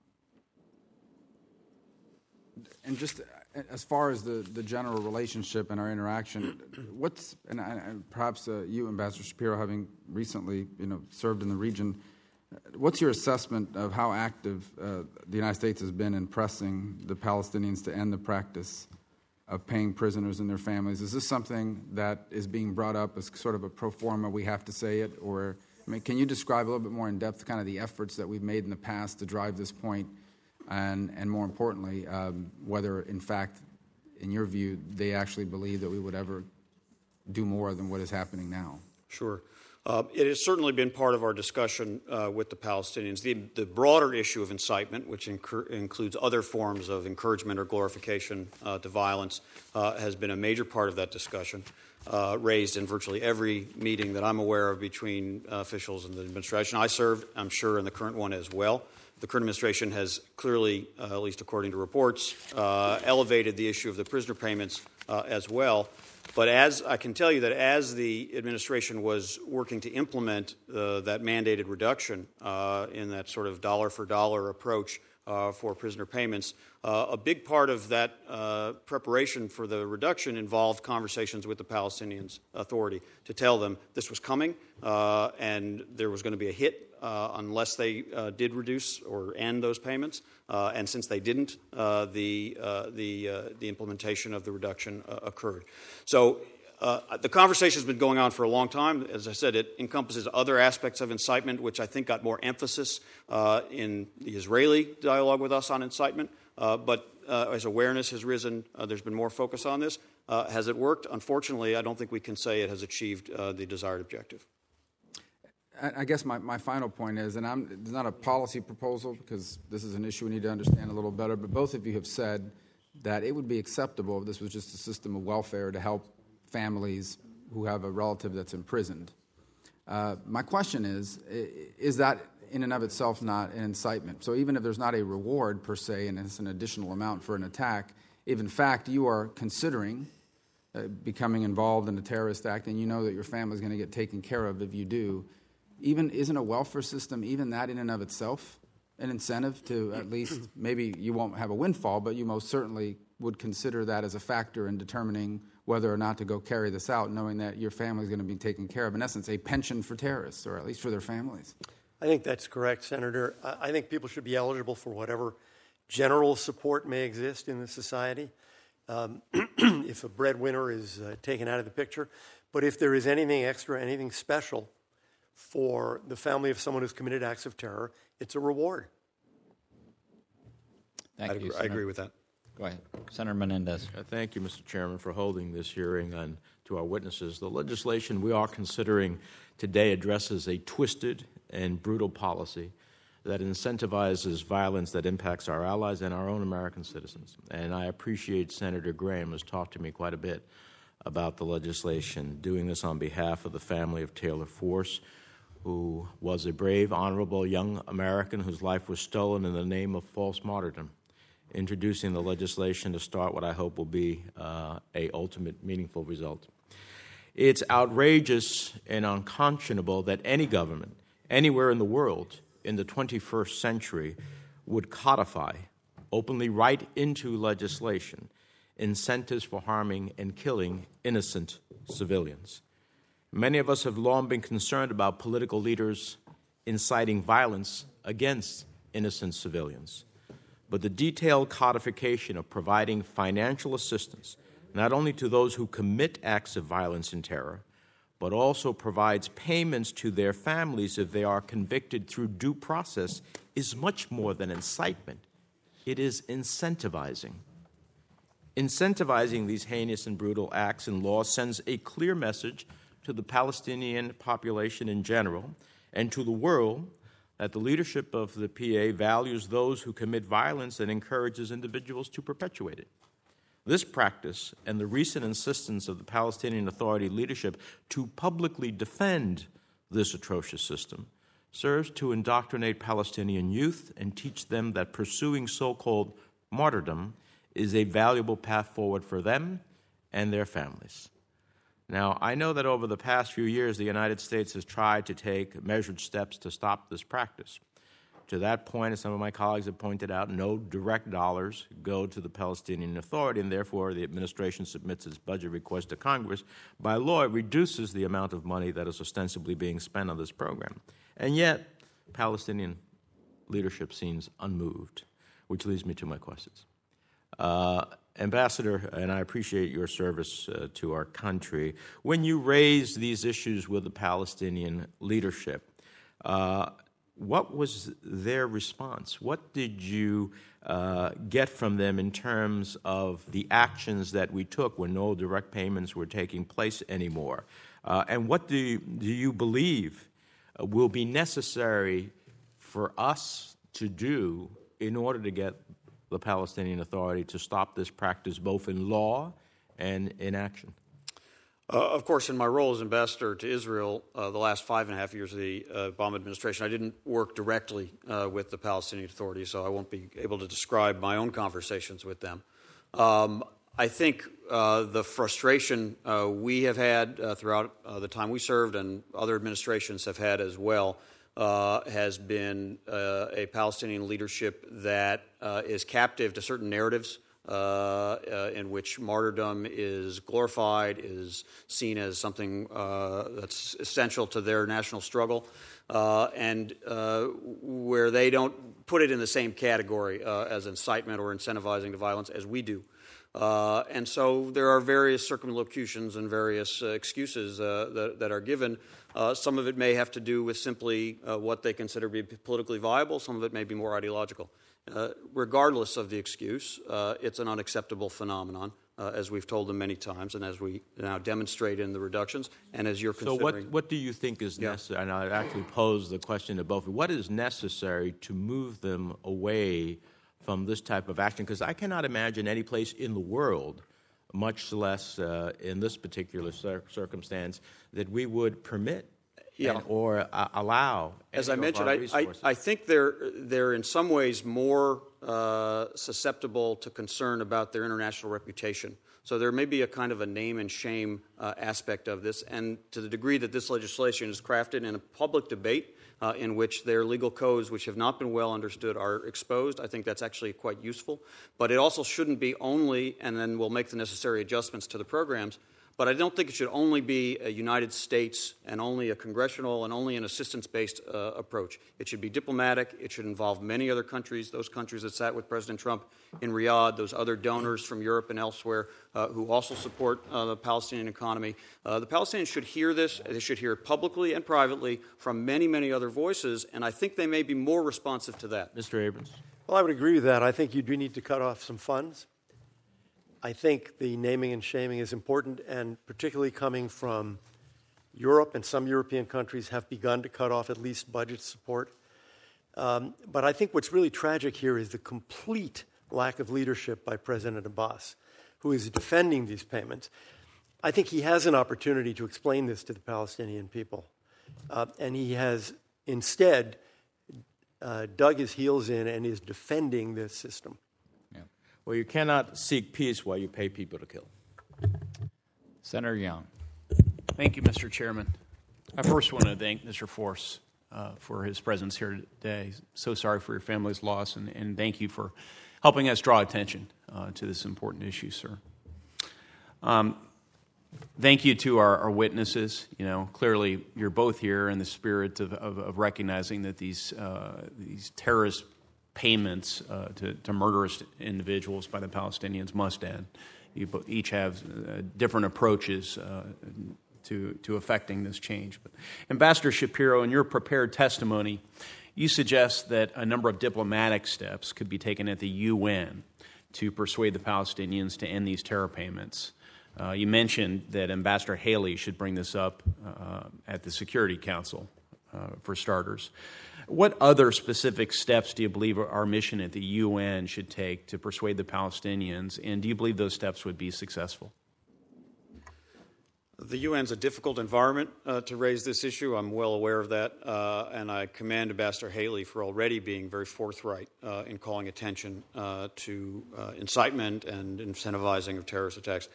and just as far as the, the general relationship and our interaction, what's and, and perhaps uh, you, Ambassador Shapiro, having recently you know served in the region, what's your assessment of how active uh, the United States has been in pressing the Palestinians to end the practice of paying prisoners and their families? Is this something that is being brought up as sort of a pro forma? We have to say it, or I mean, can you describe a little bit more in depth, kind of the efforts that we've made in the past to drive this point? And, more importantly, um, whether in fact, in your view, they actually believe that we would ever do more than what is happening now. Sure. Uh, it has certainly been part of our discussion uh, with the Palestinians. The, the, broader issue of incitement, which incur- includes other forms of encouragement or glorification uh, to violence, uh, has been a major part of that discussion, uh, raised in virtually every meeting that I'm aware of between uh, officials and the administration. I served, I'm sure, in the current one as well. The current administration has clearly, uh, at least according to reports, uh, elevated the issue of the prisoner payments uh, as well. But as I can tell you that as the administration was working to implement uh, that mandated reduction uh, in that sort of dollar for dollar approach uh, for prisoner payments, a big part of that preparation for the reduction involved conversations with the Palestinians Authority to tell them this was coming and there was going to be a hit uh, unless they uh, did reduce or end those payments. Uh, and since they didn't, uh, the, uh, the, uh, the implementation of the reduction occurred. So the conversation has been going on for a long time. As I said, it encompasses other aspects of incitement, which I think got more emphasis in the Israeli dialogue with us on incitement. Uh, but uh, as awareness has risen, uh, there's been more focus on this. has it worked? Unfortunately, I don't think we can say it has achieved the desired objective. I guess my, my final point is, and I'm, it's not a policy proposal because this is an issue we need to understand a little better, but both of you have said that it would be acceptable if this was just a system of welfare to help families who have a relative that's imprisoned. Uh, my question is is that in and of itself not an incitement? So even if there's not a reward per se and it's an additional amount for an attack, if in fact you are considering uh, becoming involved in a terrorist act and you know that your family is going to get taken care of if you do, even isn't a welfare system even that in and of itself an incentive to at least maybe you won't have a windfall, but you most certainly would consider that as a factor in determining whether or not to go carry this out, knowing that your family is going to be taken care of. In essence, a pension for terrorists, or at least for their families. I think that's correct, Senator. I think people should be eligible for whatever general support may exist in the society. Um, if a breadwinner is uh, taken out of the picture, but if there is anything extra, anything special for the family of someone who's committed acts of terror, it's a reward. Thank I you. agree, I agree with that. Go ahead. Senator Menendez. Uh, Thank you, Mr. Chairman, for holding this hearing and to our witnesses. The legislation we are considering today addresses a twisted and brutal policy that incentivizes violence that impacts our allies and our own American citizens. And I appreciate Senator Graham has talked to me quite a bit about the legislation, doing this on behalf of the family of Taylor Force, who was a brave, honorable young American whose life was stolen in the name of false martyrdom introducing the legislation to start what I hope will be uh, a ultimate meaningful result. It's outrageous and unconscionable that any government anywhere in the world in the 21st century would codify, openly write into legislation, incentives for harming and killing innocent civilians. Many of us have long been concerned about political leaders inciting violence against innocent civilians but the detailed codification of providing financial assistance not only to those who commit acts of violence and terror, but also provides payments to their families if they are convicted through due process is much more than incitement. It is incentivizing. Incentivizing these heinous and brutal acts and laws sends a clear message to the Palestinian population in general and to the world that the leadership of the PA values those who commit violence and encourages individuals to perpetuate it. This practice and the recent insistence of the Palestinian Authority leadership to publicly defend this atrocious system serves to indoctrinate Palestinian youth and teach them that pursuing so called martyrdom is a valuable path forward for them and their families. Now, I know that over the past few years, the United States has tried to take measured steps to stop this practice. To that point, as some of my colleagues have pointed out, no direct dollars go to the Palestinian Authority, and therefore the administration submits its budget request to Congress. By law, it reduces the amount of money that is ostensibly being spent on this program. And yet, Palestinian leadership seems unmoved, which leads me to my questions. Uh, Ambassador, and I appreciate your service uh, to our country. When you raised these issues with the Palestinian leadership, uh, what was their response? What did you uh, get from them in terms of the actions that we took when no direct payments were taking place anymore? Uh, and what do you, do you believe uh, will be necessary for us to do in order to get the Palestinian Authority to stop this practice both in law and in action? Uh, of course, in my role as ambassador to Israel, uh, the last five and a half years of the uh, Obama administration, I didn't work directly uh, with the Palestinian Authority, so I won't be able to describe my own conversations with them. Um, I think uh, the frustration uh, we have had throughout the time we served and other administrations have had as well has been a Palestinian leadership that is captive to certain narratives. Uh, uh, in which martyrdom is glorified, is seen as something uh, that's essential to their national struggle, and where they don't put it in the same category as incitement or incentivizing to violence as we do. Uh, and so there are various circumlocutions and various uh, excuses uh, that, that, are given. Some of it may have to do with simply what they consider to be politically viable, some of it may be more ideological. Uh, regardless of the excuse, it's an unacceptable phenomenon. as we've told them many times, and as we now demonstrate in the reductions, and as you're considering. So, what, what do you think is yeah. necessary? And I actually pose the question to both. Of you what is necessary to move them away from this type of action because I cannot imagine any place in the world, much less uh, in this particular cir- circumstance, that we would permit yeah. and, or uh, allow. As I mentioned, I, I, I, think they're, they're in some ways more uh, susceptible to concern about their international reputation. So there may be a kind of a name and shame uh, aspect of this, and to the degree that this legislation is crafted in a public debate uh, in which their legal codes, which have not been well understood, are exposed. I think that's actually quite useful. But it also shouldn't be only, and then we'll make the necessary adjustments to the programs, but I don't think it should only be a United States and only a congressional and only an assistance based uh, approach. It should be diplomatic. It should involve many other countries, those countries that sat with President Trump in Riyadh, those other donors from Europe and elsewhere uh, who also support uh, the Palestinian economy. Uh, the Palestinians should hear this. They should hear it publicly and privately from many, many other voices, and I think they may be more responsive to that. Mr. Abrams. Well, I would agree with that. I think you do need to cut off some funds. I think the naming and shaming is important, and particularly coming from Europe and some European countries have begun to cut off at least budget support. Um, but I think what's really tragic here is the complete lack of leadership by President Abbas, who is defending these payments. I think he has an opportunity to explain this to the Palestinian people. Uh, and he has instead uh, dug his heels in and is defending this system. Yeah. Well, you cannot seek peace while you pay people to kill. Senator Young. Thank you, Mr. Chairman. I first want to thank Mr. Force uh, for his presence here today. So sorry for your family's loss, and, and thank you for helping us draw attention uh, to this important issue, sir. Um, thank you to our, our, witnesses. You know, clearly you're both here in the spirit of, of, of recognizing that these uh, these terrorist payments uh, to, to, murderous individuals by the Palestinians must end. You each have uh, different approaches uh, to, to affecting this change. But Ambassador Shapiro, in your prepared testimony, you suggest that a number of diplomatic steps could be taken at the UN to persuade the Palestinians to end these terror payments. Uh, you mentioned that Ambassador Haley should bring this up uh, at the Security Council, uh, for starters. What other specific steps do you believe our mission at the UN should take to persuade the Palestinians, and do you believe those steps would be successful? The UN is a difficult environment uh, to raise this issue. I'm well aware of that, uh, and I commend Ambassador Haley for already being very forthright uh, in calling attention uh, to uh, incitement and incentivizing of terrorist attacks.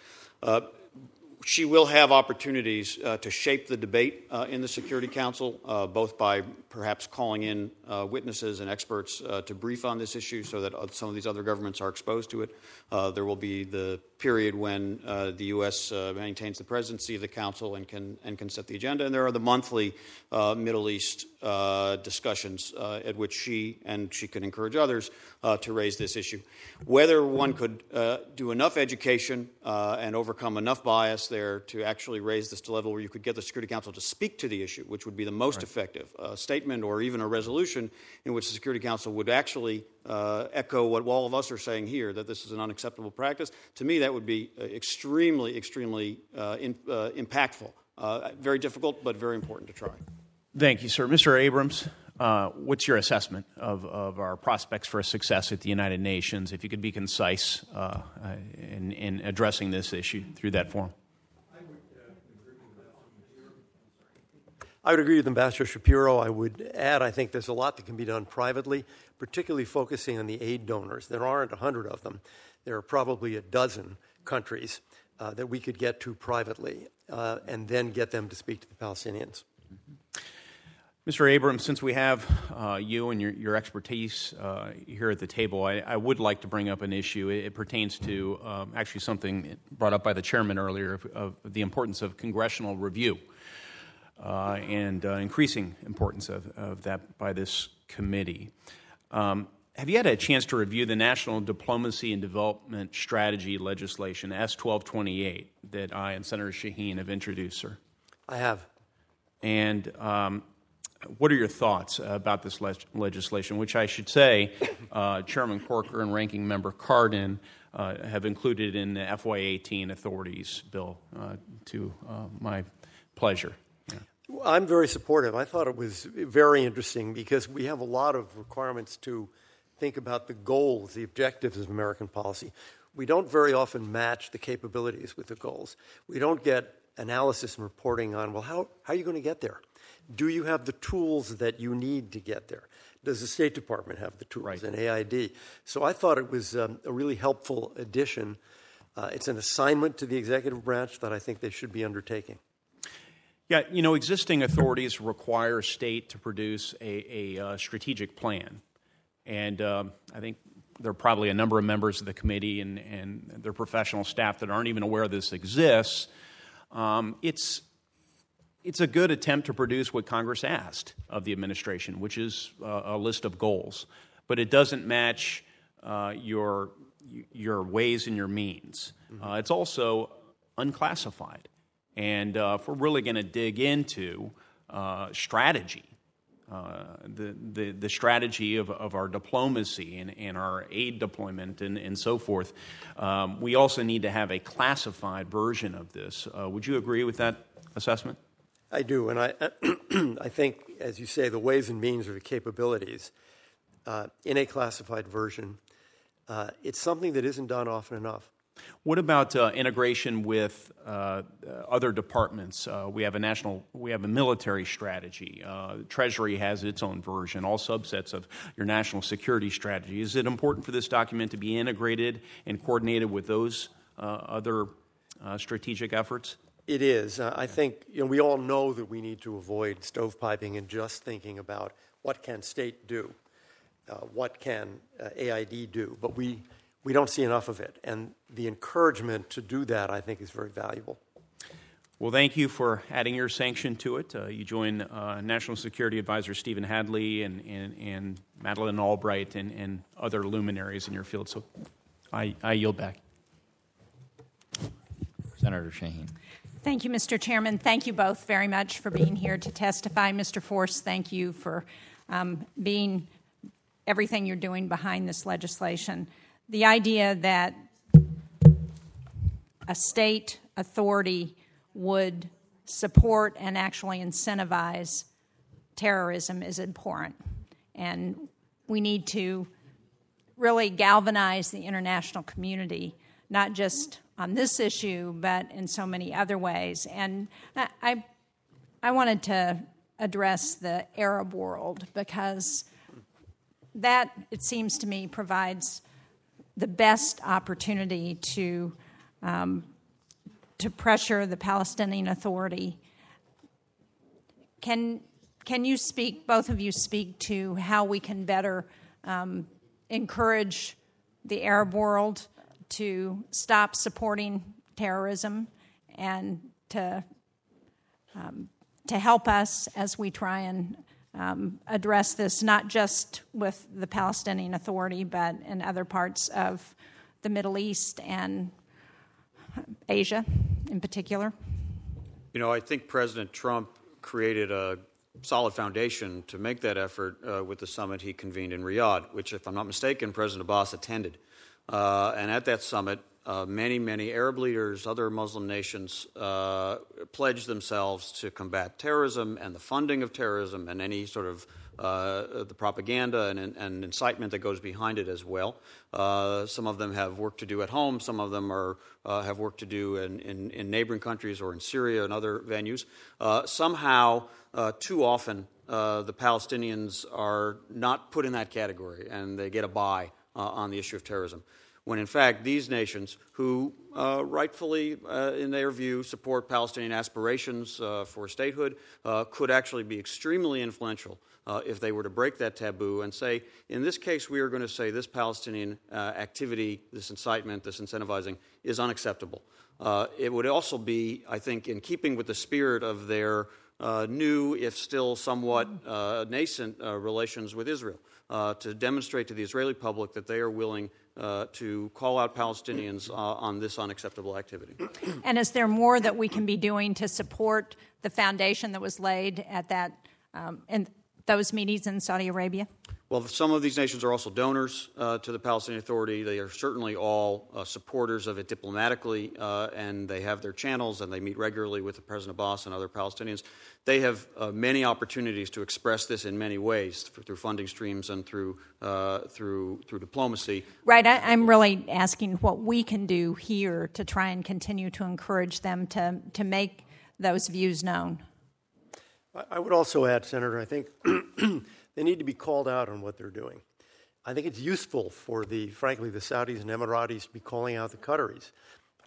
Uh, she will have opportunities uh, to shape the debate uh, in the Security Council, uh, both by perhaps calling in uh, witnesses and experts uh, to brief on this issue so that some of these other governments are exposed to it. Uh, there will be the period when uh, the U.S. Uh, maintains the presidency of the Council and can, and can set the agenda. And there are the monthly uh, Middle East discussions at which she and she can encourage others to raise this issue. Whether one could do enough education and overcome enough bias there to actually raise this to a level where you could get the Security Council to speak to the issue, which would be the most right. effective. A statement or even a resolution in which the Security Council would actually uh, echo what all of us are saying here that this is an unacceptable practice. To me, that would be uh, extremely, extremely uh, in, uh, impactful. Uh, very difficult, but very important to try. Thank you, sir. Mr. Abrams, uh, what's your assessment of, of our prospects for success at the United Nations? If you could be concise in, in addressing this issue through that forum. I would agree with Ambassador Shapiro. I would add, I think there's a lot that can be done privately, particularly focusing on the aid donors. There aren't a hundred of them. There are probably a dozen countries uh, that we could get to privately uh, and then get them to speak to the Palestinians. Mr. Abrams, since we have uh, you and your, your expertise uh, here at the table, I, I, would like to bring up an issue. It, it pertains to um, actually something brought up by the chairman earlier of, of the importance of congressional review and uh, increasing importance of, of, that by this committee. Um, have you had a chance to review the National Diplomacy and Development Strategy legislation, S 1228, that I and Senator Shaheen have introduced, sir? I have. And um, what are your thoughts about this le- legislation, which I should say uh, Chairman Corker and Ranking Member Cardin uh, have included in the FY18 authorities bill uh, to uh, my pleasure? I'm very supportive. I thought it was very interesting because we have a lot of requirements to think about the goals, the objectives of American policy. We don't very often match the capabilities with the goals. We don't get analysis and reporting on, well, how, how are you going to get there? Do you have the tools that you need to get there? Does the State Department have the tools right. and AID? So I thought it was um, a really helpful addition. Uh, it's an assignment to the executive branch that I think they should be undertaking. Yeah, you know, existing authorities require a state to produce a, a uh, strategic plan. And um, I think there are probably a number of members of the committee and, and their professional staff that aren't even aware this exists. Um, it's, it's a good attempt to produce what Congress asked of the administration, which is uh, a list of goals. But it doesn't match uh, your, your ways and your means. Mm-hmm. Uh, it's also unclassified. And uh, if we're really going to dig into uh, strategy uh, the, the, the strategy of, of our diplomacy and, and our aid deployment and, and so forth, um, we also need to have a classified version of this. Uh, would you agree with that assessment? I do, and I, I think, as you say, the ways and means or the capabilities uh, in a classified version, uh, it's something that isn't done often enough. What about uh, integration with uh, other departments? Uh, we have a national, we have a military strategy. Uh, Treasury has its own version, all subsets of your national security strategy. Is it important for this document to be integrated and coordinated with those uh, other uh, strategic efforts? It is. I think you know, we all know that we need to avoid stovepiping and just thinking about what can state do, what can AID do, but we we don't see enough of it. And the encouragement to do that, I think, is very valuable. Well, thank you for adding your sanction to it. Uh, you join uh, National Security Advisor Stephen Hadley and, and, and Madeleine Albright and, and, other luminaries in your field. So I, I yield back. Senator Shaheen. Thank you, Mr. Chairman. Thank you both very much for being here to testify. Mr. Force, thank you for um, being everything you're doing behind this legislation the idea that a state authority would support and actually incentivize terrorism is important. And we need to really galvanize the international community, not just on this issue, but in so many other ways. And I, I wanted to address the Arab world because that, it seems to me, provides the best opportunity to um, to pressure the Palestinian Authority. Can can you speak? Both of you speak to how we can better um, encourage the Arab world to stop supporting terrorism and to um, to help us as we try and um, address this not just with the Palestinian Authority, but in other parts of the Middle East and Asia in particular? You know, I think President Trump created a solid foundation to make that effort uh, with the summit he convened in Riyadh, which, if I'm not mistaken, President Abbas attended. Uh, and at that summit, uh, many, many Arab leaders, other Muslim nations uh, pledged themselves to combat terrorism and the funding of terrorism and any sort of uh, the propaganda and, and, incitement that goes behind it as well. Uh, some of them have work to do at home. Some of them are, uh, have work to do in, in, in, neighboring countries or in Syria and other venues. Uh, somehow, too often, the Palestinians are not put in that category and they get a bye on the issue of terrorism when in fact these nations, who uh, rightfully, uh, in their view, support Palestinian aspirations uh, for statehood, uh, could actually be extremely influential uh, if they were to break that taboo and say, in this case, we are going to say this Palestinian uh, activity, this incitement, this incentivizing, is unacceptable. it would also be, I think, in keeping with the spirit of their new, if still somewhat nascent, relations with Israel. to demonstrate to the Israeli public that they are willing uh, to call out Palestinians uh, on this unacceptable activity. And is there more that we can be doing to support the foundation that was laid at that um, in those meetings in Saudi Arabia? Well, some of these nations are also donors uh, to the Palestinian Authority. They are certainly all uh, supporters of it diplomatically, uh, and they have their channels and they meet regularly with the President Abbas and other Palestinians. They have uh, many opportunities to express this in many ways through funding streams and through, uh, through, through diplomacy. Right. I, I'm really asking what we can do here to try and continue to encourage them to, to make those views known. I would also add, Senator, I think they need to be called out on what they're doing. I think it's useful for the, frankly, the Saudis and Emiratis to be calling out the Qataris.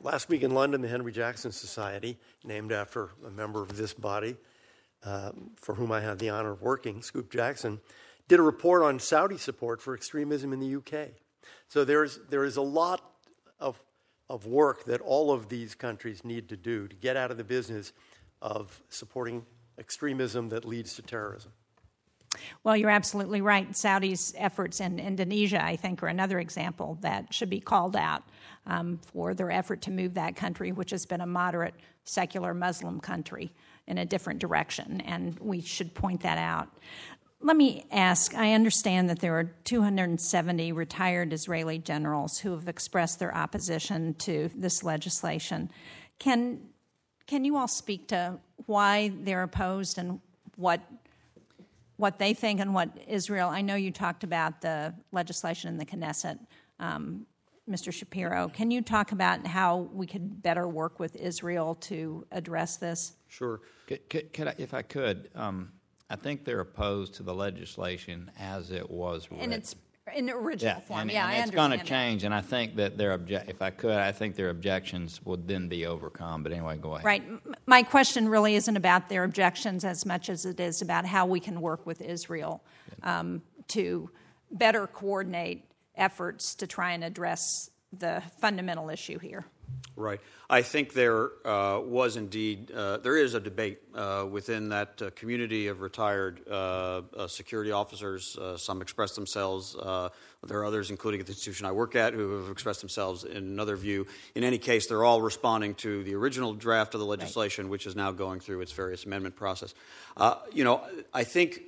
Last week in London, the Henry Jackson Society, named after a member of this body, um, for whom I had the honor of working, Scoop Jackson, did a report on Saudi support for extremism in the UK. So there's, there is a lot of, of work that all of these countries need to do to get out of the business of supporting extremism that leads to terrorism. Well, you're absolutely right. Saudi's efforts in Indonesia, I think, are another example that should be called out um, for their effort to move that country, which has been a moderate secular Muslim country, in a different direction. And we should point that out. let me ask I understand that there are 270 retired Israeli generals who have expressed their opposition to this legislation. Can, can you all speak to why they're opposed and what, what they think and what Israel? I know you talked about the legislation in the Knesset, um, Mr. Shapiro. Can you talk about how we could better work with Israel to address this? Sure. Could, could, could I, if I could, um, I think they're opposed to the legislation as it was written. In its in original form, and, yeah, and I it's going to that. change, and I think that their obje- if I could, I think their objections would then be overcome. But anyway, go ahead. Right. My question really isn't about their objections as much as it is about how we can work with Israel um, to better coordinate efforts to try and address the fundamental issue here. Right. I think there uh, was indeed, uh, there is a debate uh, within that uh, community of retired uh, uh, security officers. some express themselves. there are others, including at the institution I work at, who have expressed themselves in another view. In any case, they're all responding to the original draft of the legislation, right. which is now going through its various amendment process. you know, I think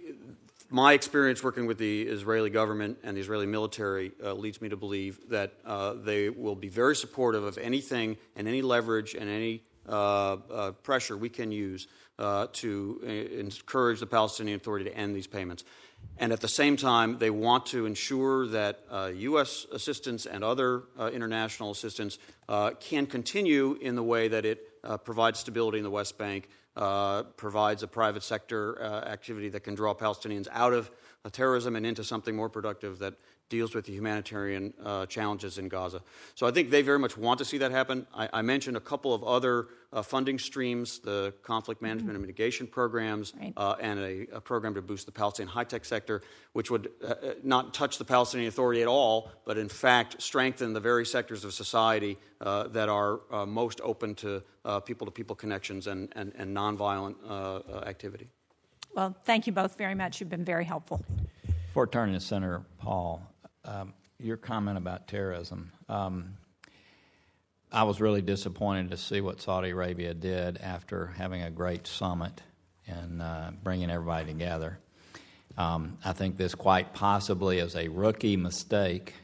my experience working with the Israeli government and the Israeli military uh, leads me to believe that uh, they will be very supportive of anything and any leverage and any uh, uh pressure we can use uh, to uh, encourage the Palestinian Authority to end these payments. And at the same time, they want to ensure that U.S. assistance and other international assistance can continue in the way that it provides stability in the West Bank, uh, provides a private sector uh, activity that can draw Palestinians out of terrorism and into something more productive that deals with the humanitarian uh, challenges in Gaza. So I think they very much want to see that happen. I, I mentioned a couple of other uh, funding streams the conflict management mm-hmm. and mitigation programs, right. uh, and a, a, program to boost the Palestinian high tech sector, which would uh, uh, not touch the Palestinian Authority at all, but in fact strengthen the very sectors of society uh, that are most open to people to people connections and, and, and nonviolent activity. Well, thank you both very much. You've been very helpful. Before turning to Senator Paul, um, your comment about terrorism. Um, I was really disappointed to see what Saudi Arabia did after having a great summit and uh, bringing everybody together. Um, I think this quite possibly is a rookie mistake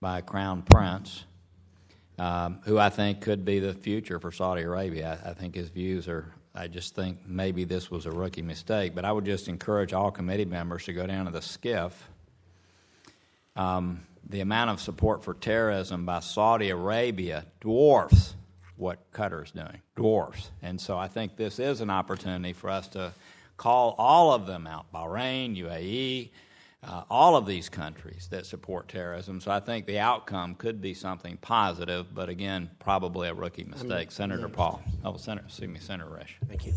by a crown prince, um, who I think could be the future for Saudi Arabia. I, I think his views are. I just think maybe this was a rookie mistake. But I would just encourage all committee members to go down to the SCIF um, the amount of support for terrorism by Saudi Arabia dwarfs what Qatar is doing, dwarfs. And so I think this is an opportunity for us to call all of them out Bahrain, UAE, uh, all of these countries that support terrorism. So I think the outcome could be something positive, but again, probably a rookie mistake. Senator Paul. Oh, Senator, excuse me, Senator Risch. Thank you.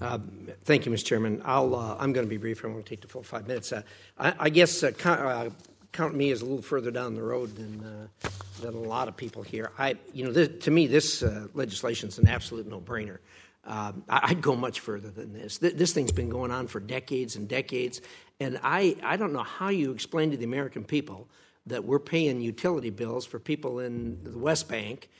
Um, thank you, Mr. Chairman. I'll, uh, I'm going to be brief. I won't take the full five minutes. Uh, I, I, guess uh, uh count me as a little further down the road than uh, than a lot of people here. I, you know, this, to me, this uh, legislation is an absolute no-brainer. Um, I, would go much further than this. Th- this thing's been going on for decades and decades, and I, I don't know how you explain to the American people that we're paying utility bills for people in the West Bank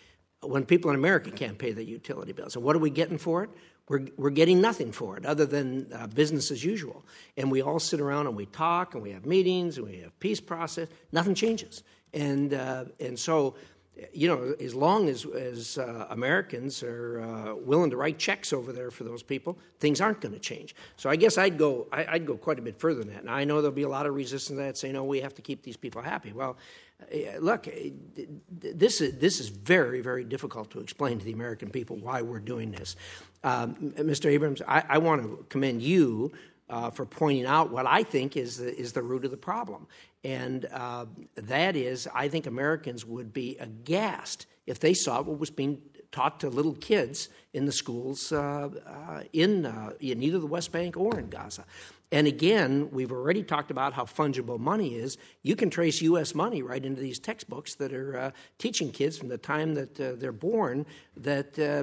when people in America can't pay the utility bills. And what are we getting for it? We're, we're getting nothing for it other than uh, business as usual. And we all sit around and we talk and we have meetings and we have peace process. Nothing changes. And, uh, and so, you know, as long as, as uh, Americans are uh, willing to write checks over there for those people, things aren't going to change. So I guess I'd go, I, would go quite a bit further than that. And I know there'll be a lot of resistance to that, saying, no, we have to keep these people happy. Well, look, uh, this is, this is very, very difficult to explain to the American people why we're doing this. Um, Mr. Abrams, I, I, want to commend you uh, for pointing out what I think is the, is the root of the problem. And uh, that is, I think Americans would be aghast if they saw what was being taught to little kids in the schools uh, uh in, in either the West Bank or in Gaza. And again, we've already talked about how fungible money is. You can trace U.S. money right into these textbooks that are uh, teaching kids from the time that uh, they're born that uh,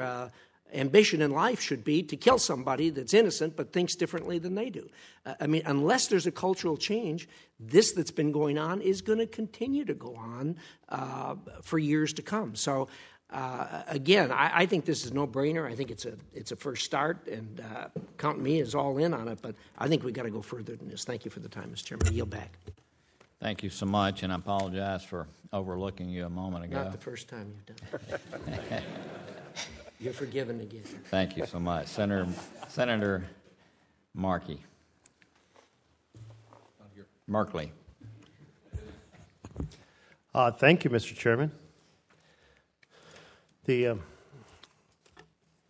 uh, ambition in life should be to kill somebody that's innocent but thinks differently than they do. Uh, I mean, unless there's a cultural change, this that's been going on is going to continue to go on uh, for years to come. So uh, again, I, I, think this is no brainer. I think it's a it's a first start, and uh, count me as all in on it. But I think we've got to go further than this. Thank you for the time, Mr. Chairman. I yield back. Thank you so much, and I apologize for overlooking you a moment ago. Not the first time you've done it. You're forgiven again. Thank you so much, Senator Senator Markey. Merkley. Uh, thank you, Mr. Chairman. The, uh,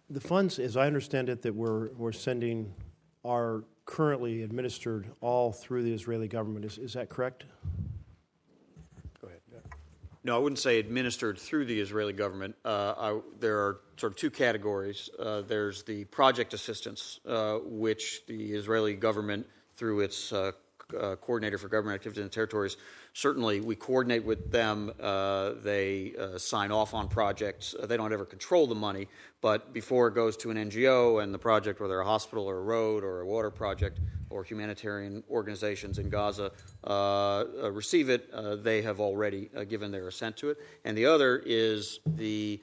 the funds, as I understand it, that we're, we're sending are currently administered all through the Israeli government. Is, is that correct? No, I wouldn't say administered through the Israeli government. Uh, I, there are sort of two categories. Uh, there's the project assistance, uh, which the Israeli government, through its uh, uh, coordinator for government activities in the territories. Certainly, we coordinate with them. Uh, they uh, sign off on projects. Uh, they don't ever control the money, but before it goes to an NGO and the project, whether a hospital or a road or a water project or humanitarian organizations in Gaza uh, uh, receive it, they have already given their assent to it. And the other is the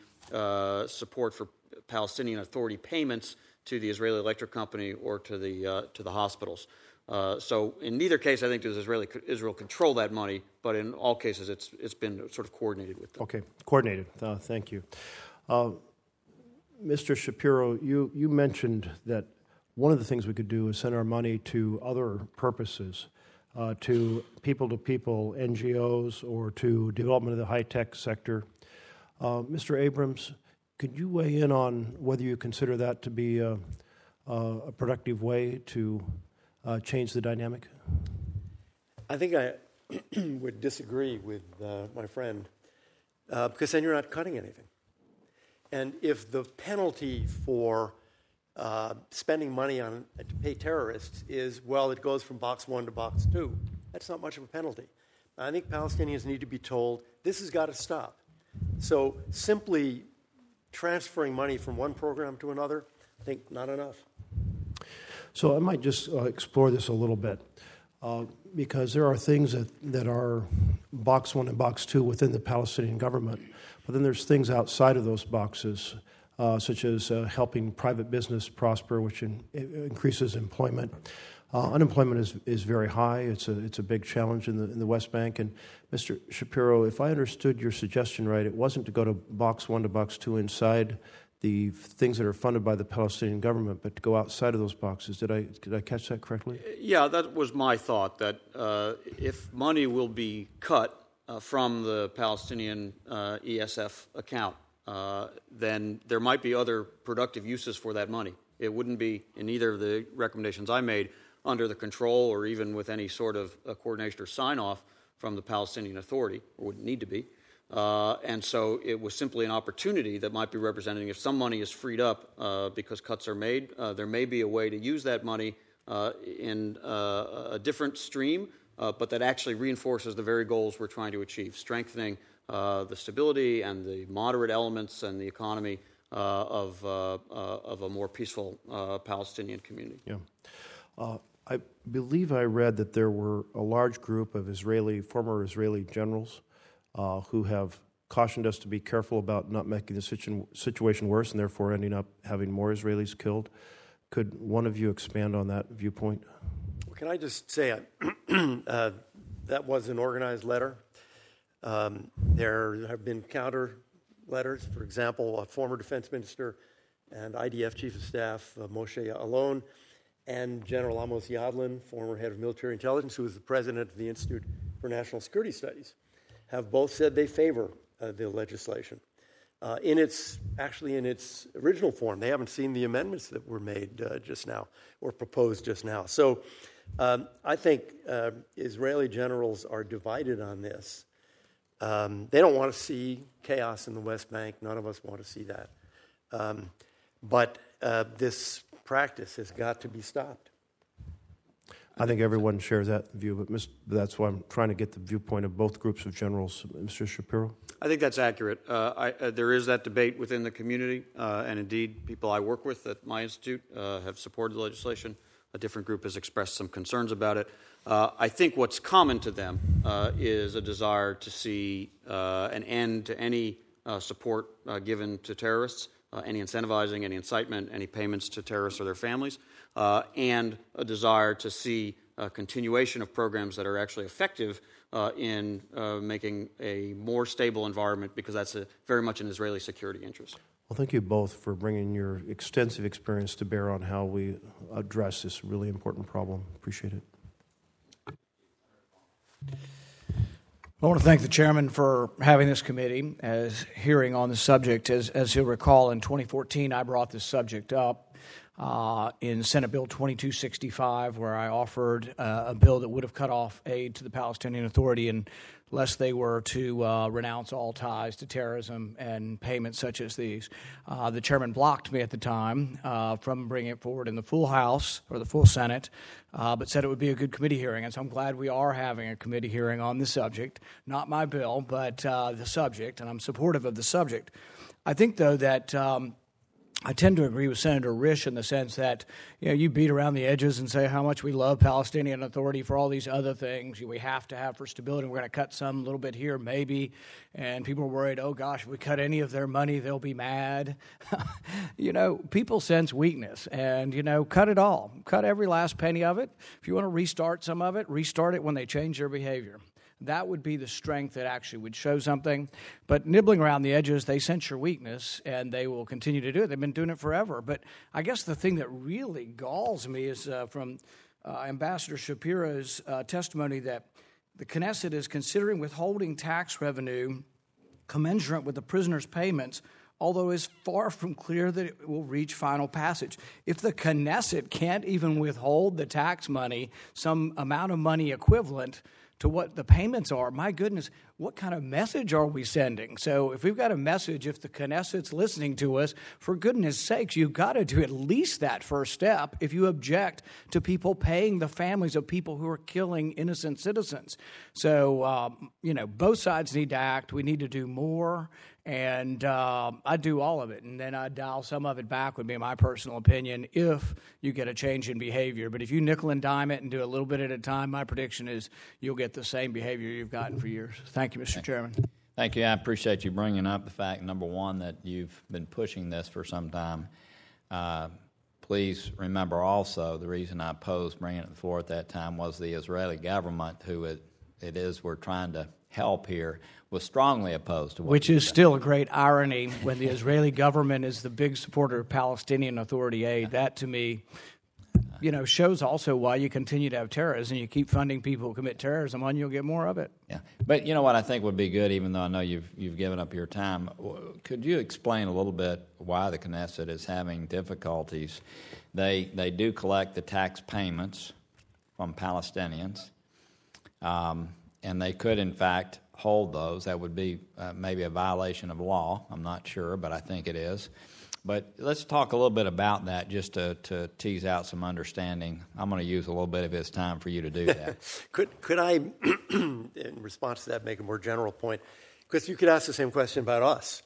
support for Palestinian Authority payments to the Israeli Electric Company or to the to the hospitals. Uh, so in neither case, I think does Israeli, Israel control that money, but in all cases, it's it's been sort of coordinated with them. Okay, coordinated. Uh, thank you, uh, Mr. Shapiro. You you mentioned that one of the things we could do is send our money to other purposes, uh, to people to people NGOs or to development of the high tech sector. Uh, Mr. Abrams, could you weigh in on whether you consider that to be a, a productive way to uh, change the dynamic? I think I would disagree with uh, my friend uh, because then you're not cutting anything. And if the penalty for uh, spending money on to pay terrorists is well, it goes from box one to box two, that's not much of a penalty. I think Palestinians need to be told this has got to stop. So simply transferring money from one program to another, I think not enough. So I might just uh, explore this a little bit uh, because there are things that, that are box one and box two within the Palestinian government, but then there's things outside of those boxes. Uh, such as uh, helping private business prosper, which in, increases employment. Uh, unemployment is, is very high. It's a, it's a big challenge in the, in the West Bank. And Mr. Shapiro, if I understood your suggestion right, it wasn't to go to box one to box two inside the things that are funded by the Palestinian government, but to go outside of those boxes. Did I did I catch that correctly? Yeah, that was my thought. That uh, if money will be cut uh, from the Palestinian uh, ESF account, uh, then there might be other productive uses for that money. It wouldn't be in either of the recommendations I made under the control or even with any sort of uh, coordination or sign off from the Palestinian Authority, or wouldn't need to be. Uh, and so it was simply an opportunity that might be representing if some money is freed up uh, because cuts are made, uh, there may be a way to use that money uh, in uh, a different stream, uh, but that actually reinforces the very goals we're trying to achieve strengthening the stability and the moderate elements and the economy of, of a more peaceful Palestinian community. Yeah. I believe I read that there were a large group of Israeli, former Israeli generals uh, who have cautioned us to be careful about not making the situ- situation worse and therefore ending up having more Israelis killed. Could one of you expand on that viewpoint? Can I just say uh, that was an organized letter? Um, there have been counter letters. For example, a former defense minister and IDF chief of staff, uh, Moshe Ya'alon and General Amos Yadlin, former head of military intelligence, who was the president of the Institute for National Security Studies have both said they favor uh, the legislation. Uh, in its actually in its original form, they haven't seen the amendments that were made uh, just now or proposed just now. So, um, I think uh, Israeli generals are divided on this. Um, they don't want to see chaos in the West Bank. None of us want to see that. Um, but uh, this practice has got to be stopped. I think everyone shares that view, but that's why I'm trying to get the viewpoint of both groups of generals. Mr. Shapiro? I think that's accurate. Uh, I, uh, there is that debate within the community, uh, and indeed, people I work with at my institute uh, have supported the legislation. A different group has expressed some concerns about it. Uh, I think what's common to them uh, is a desire to see an end to any support given to terrorists, any incentivizing, any incitement, any payments to terrorists or their families, uh, and a desire to see a continuation of programs that are actually effective uh, in making a more stable environment because that's a, very much an Israeli security interest. Well, thank you both for bringing your extensive experience to bear on how we address this really important problem. Appreciate it. I want to thank the chairman for having this committee as hearing on the subject. As, as you'll recall, in 2014, I brought this subject up uh, in Senate Bill 2265, where I offered uh, a bill that would have cut off aid to the Palestinian Authority unless they were to uh, renounce all ties to terrorism and payments such as these. Uh, the chairman blocked me at the time uh, from bringing it forward in the full House or the full Senate, uh, but said it would be a good committee hearing. And so I'm glad we are having a committee hearing on the subject. Not my bill, but the subject, and I'm supportive of the subject. I think, though, that. Um, I tend to agree with Senator Risch in the sense that you know you beat around the edges and say how much we love Palestinian Authority for all these other things we have to have for stability. We're going to cut some a little bit here, maybe, and people are worried. Oh gosh, if we cut any of their money, they'll be mad. you know, people sense weakness, and you know, cut it all, cut every last penny of it. If you want to restart some of it, restart it when they change their behavior. That would be the strength that actually would show something. But nibbling around the edges, they sense your weakness and they will continue to do it. They've been doing it forever. But I guess the thing that really galls me is uh, from uh, Ambassador Shapiro's uh, testimony that the Knesset is considering withholding tax revenue commensurate with the prisoner's payments although it's far from clear that it will reach final passage. If the Knesset can't even withhold the tax money, some amount of money equivalent to what the payments are, my goodness, what kind of message are we sending? So, if we've got a message, if the Knesset's listening to us, for goodness sakes, you've got to do at least that first step if you object to people paying the families of people who are killing innocent citizens. So, um, you know, both sides need to act. We need to do more and uh, I'd do all of it, and then I'd dial some of it back. Would be my personal opinion if you get a change in behavior. But if you nickel and dime it and do a little bit at a time, my prediction is you'll get the same behavior you've gotten for years. Thank you, Mr. Chairman. Thank you. I appreciate you bringing up the fact, number one, that you've been pushing this for some time. Uh, please remember also the reason I opposed bringing it floor at that time was the Israeli government, who it, it is we're trying to help here was strongly opposed to Which is still a great irony when the Israeli government is the big supporter of Palestinian Authority aid. That to me, you know, shows also why you continue to have terrorism. You keep funding people who commit terrorism, and you'll get more of it. Yeah, but you know what I think would be good, even though I know you've you've given up your time. Could you explain a little bit why the Knesset is having difficulties? They they do collect the tax payments from Palestinians, um, and they could, in fact, hold those. That would be uh, maybe a violation of law. I'm not sure, but I think it is. But let's talk a little bit about that just to, to tease out some understanding. I'm going to use a little bit of his time for you to do that. could, could I, in response to that, make a more general point? Because you could ask the same question about us.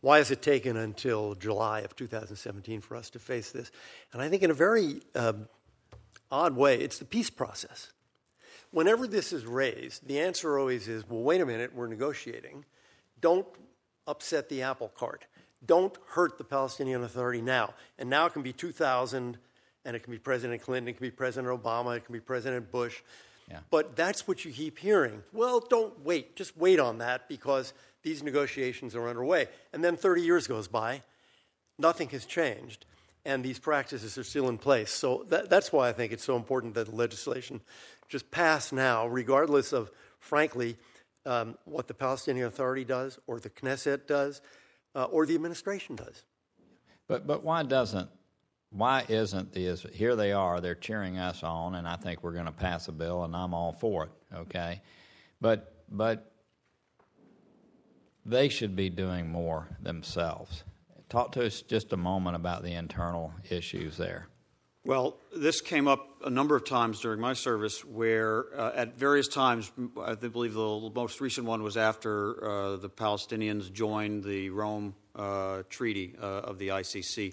Why has it taken until July of 2017 for us to face this? And I think, in a very uh, odd way, it's the peace process whenever this is raised, the answer always is, well, wait a minute, we're negotiating. Don't upset the apple cart. Don't hurt the Palestinian Authority now. And now it can be 2000, and it can be President Clinton, it can be President Obama, it can be President Bush. Yeah. But that's what you keep hearing. Well, don't wait. Just wait on that because these negotiations are underway. And then 30 years goes by, nothing has changed, and these practices are still in place. So that, that's why I think it's so important that the legislation just pass now, regardless of, frankly, um, what the Palestinian Authority does, or the Knesset does, uh, or the administration does. But but why doesn't why isn't the here they are they're cheering us on and I think we're going to pass a bill and I'm all for it okay? But but they should be doing more themselves. Talk to us just a moment about the internal issues there well, this came up a number of times during my service where, uh, at various times, I believe the most recent one was after uh, the Palestinians joined the Rome uh, Treaty uh, of the ICC.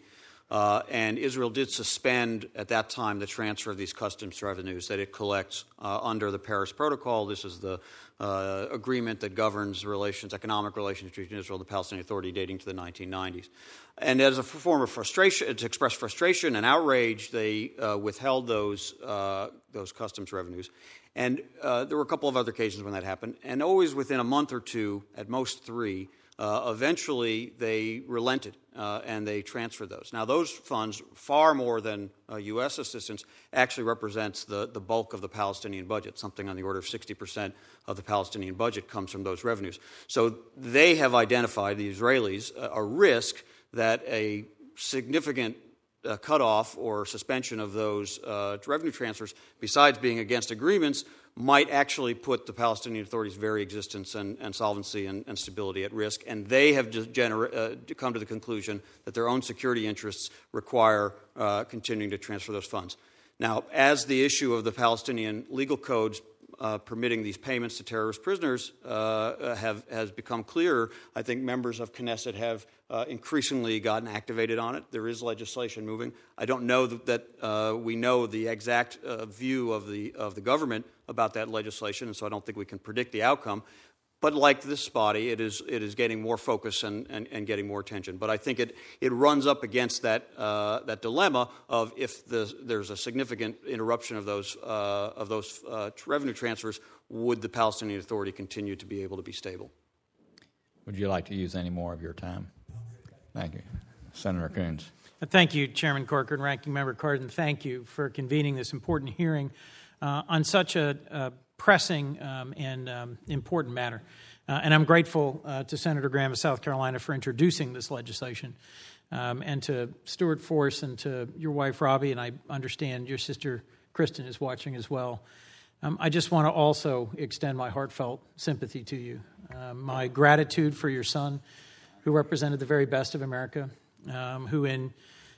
Uh, and Israel did suspend at that time the transfer of these customs revenues that it collects uh, under the Paris Protocol. This is the uh, agreement that governs relations, economic relations between Israel and the Palestinian Authority dating to the 1990s. And as a form of frustration, to express frustration and outrage, they uh, withheld those, uh, those customs revenues. And uh, there were a couple of other occasions when that happened. And always within a month or two, at most three, uh, eventually, they relented uh, and they transfer those. Now, those funds, far more than uh, U.S. assistance, actually represents the, the bulk of the Palestinian budget. Something on the order of 60% of the Palestinian budget comes from those revenues. So they have identified, the Israelis, a risk that a significant uh, cutoff or suspension of those uh, revenue transfers, besides being against agreements, might actually put the Palestinian Authority's very existence and, and solvency and, and, stability at risk. And they have uh, come to the conclusion that their own security interests require uh, continuing to transfer those funds. Now, as the issue of the Palestinian legal codes uh, permitting these payments to terrorist prisoners uh, have, has become clearer, I think members of Knesset have uh, increasingly gotten activated on it. There is legislation moving. I don't know that, that uh, we know the exact uh, view of the, of the government about that legislation, and so I don't think we can predict the outcome. But like this body, it is, it is getting more focus and, and, and getting more attention. But I think it, it runs up against that, uh, that dilemma of if the, there's a significant interruption of those, uh, of those uh, revenue transfers, would the Palestinian Authority continue to be able to be stable? Would you like to use any more of your time? Thank you. Senator Coons. Thank you, Chairman Corker, Ranking Member Cardin. Thank you for convening this important hearing uh, on such a, a pressing um, and um, important matter. Uh, and I'm grateful uh, to Senator Graham of South Carolina for introducing this legislation, um, and to Stuart Force and to your wife Robbi, and I understand your sister Kristen is watching as well. Um, I just want to also extend my heartfelt sympathy to you, uh, my gratitude for your son, who represented the very best of America, um, who in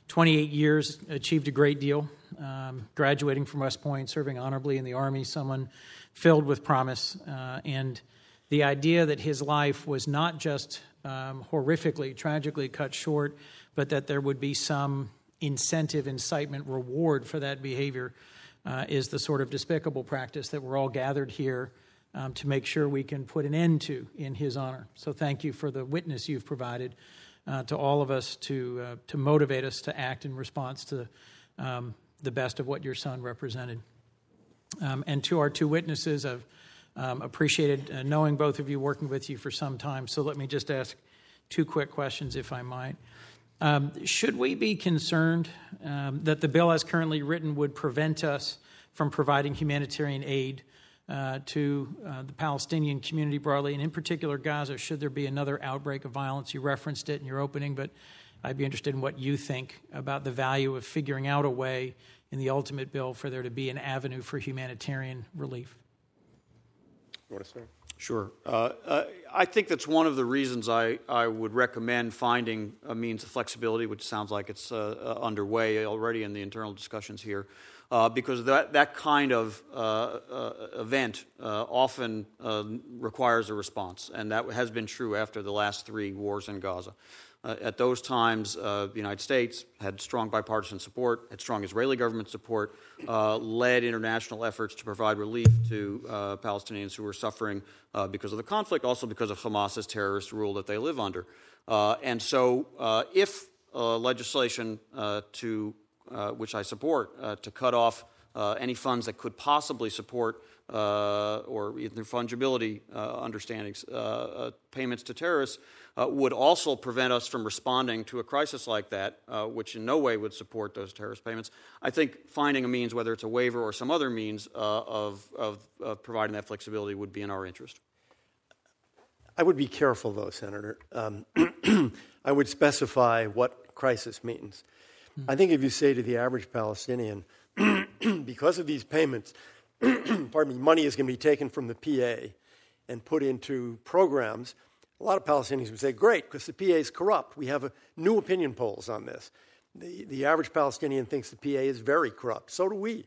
28 years achieved a great deal, graduating from West Point, serving honorably in the Army, someone filled with promise. Uh, and the idea that his life was not just um, horrifically, tragically cut short, but that there would be some incentive, incitement, reward for that behavior uh, is the sort of despicable practice that we're all gathered here um, to make sure we can put an end to in his honor. So thank you for the witness you've provided uh, to all of us to, uh, to motivate us to act in response to um, the best of what your son represented. Um, and to our two witnesses, I've um, appreciated uh, knowing both of you, working with you for some time. So let me just ask two quick questions, if I might. Um, should we be concerned um, that the bill as currently written would prevent us from providing humanitarian aid uh, to uh, the Palestinian community broadly, and in particular Gaza, should there be another outbreak of violence? You referenced it in your opening, but I'd be interested in what you think about the value of figuring out a way in the ultimate bill for there to be an avenue for humanitarian relief. You want to start? Sure. Uh, uh, I think that's one of the reasons I, I would recommend finding a means of flexibility, which sounds like it's uh, uh underway already in the internal discussions here, uh, because that, that kind of uh, event often requires a response, and that has been true after the last three wars in Gaza. Uh, at those times, uh, the United States had strong bipartisan support, had strong Israeli government support, uh, led international efforts to provide relief to uh, Palestinians who were suffering uh, because of the conflict, also because of Hamas's terrorist rule that they live under. Uh, and so, if legislation to which I support to cut off any funds that could possibly support uh, or either fungibility uh, understandings, uh, payments to terrorists, would also prevent us from responding to a crisis like that, which in no way would support those terrorist payments. I think finding a means, whether it's a waiver or some other means of, of, of providing that flexibility, would be in our interest. I would be careful, though, Senator. Um, I would specify what crisis means. Mm-hmm. I think if you say to the average Palestinian, because of these payments, pardon me, money is going to be taken from the PA and put into programs, a lot of Palestinians would say, great, because the PA is corrupt. We have a, new opinion polls on this. The, the average Palestinian thinks the PA is very corrupt. So do we.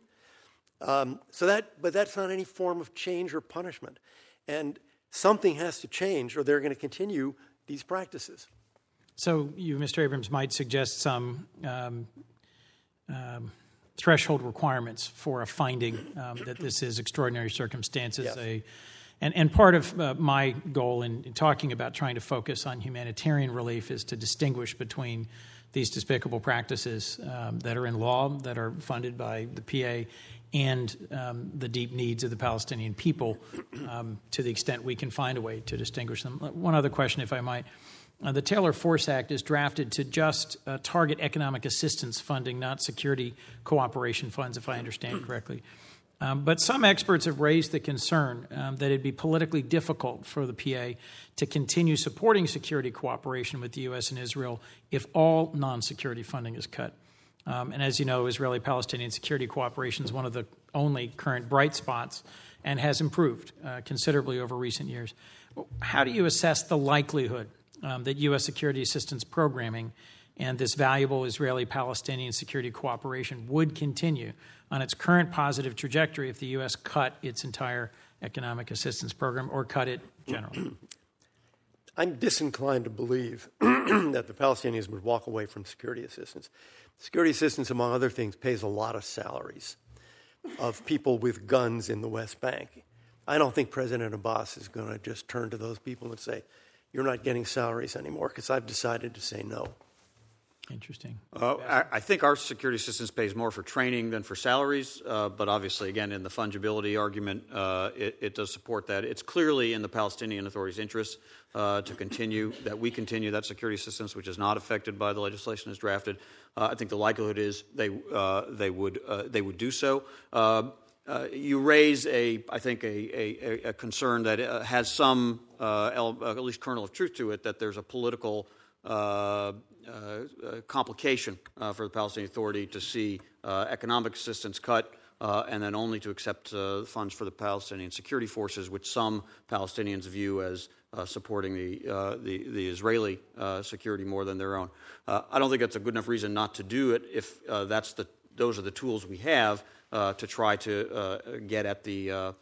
Um, so that, but that's not any form of change or punishment. And something has to change, or they're going to continue these practices. so you, Mr. Abrams, might suggest some um, um, threshold requirements for a finding um, that this is extraordinary circumstances. Yes. A, and, and part of uh, my goal in, in talking about trying to focus on humanitarian relief is to distinguish between these despicable practices um, that are in law, that are funded by the PA, and um, the deep needs of the Palestinian people um, to the extent we can find a way to distinguish them. One other question, if I might. Uh, the Taylor Force Act is drafted to just uh, target economic assistance funding, not security cooperation funds, if I understand correctly. Um, but some experts have raised the concern um, that it'd be politically difficult for the PA to continue supporting security cooperation with the U.S. and Israel if all non security funding is cut. Um, and as you know, Israeli Palestinian security cooperation is one of the only current bright spots and has improved uh, considerably over recent years. How do you assess the likelihood um, that U.S. security assistance programming and this valuable Israeli Palestinian security cooperation would continue on its current positive trajectory if the U.S. cut its entire economic assistance program or cut it generally? I'm disinclined to believe that the Palestinians would walk away from security assistance. Security assistance, among other things, pays a lot of salaries of people with guns in the West Bank. I don't think President Abbas is going to just turn to those people and say, You're not getting salaries anymore, because I've decided to say no. Interesting. Uh, I, I think our security assistance pays more for training than for salaries, uh, but obviously, again, in the fungibility argument, uh, it, it, does support that. It's clearly in the Palestinian Authority's interest uh, to continue that we continue that security assistance, which is not affected by the legislation as drafted. Uh, I think the likelihood is they uh, they would they would do so. You raise a, I think, a, a, a concern that has some, at least kernel of truth to it, that there's a political uh, uh, complication uh, for the Palestinian Authority to see economic assistance cut. Uh, and then only to accept uh, funds for the Palestinian security forces, which some Palestinians view as uh, supporting the, the, the, Israeli security more than their own. I don't think that's a good enough reason not to do it if that's the, those are the tools we have to try to get at the, the,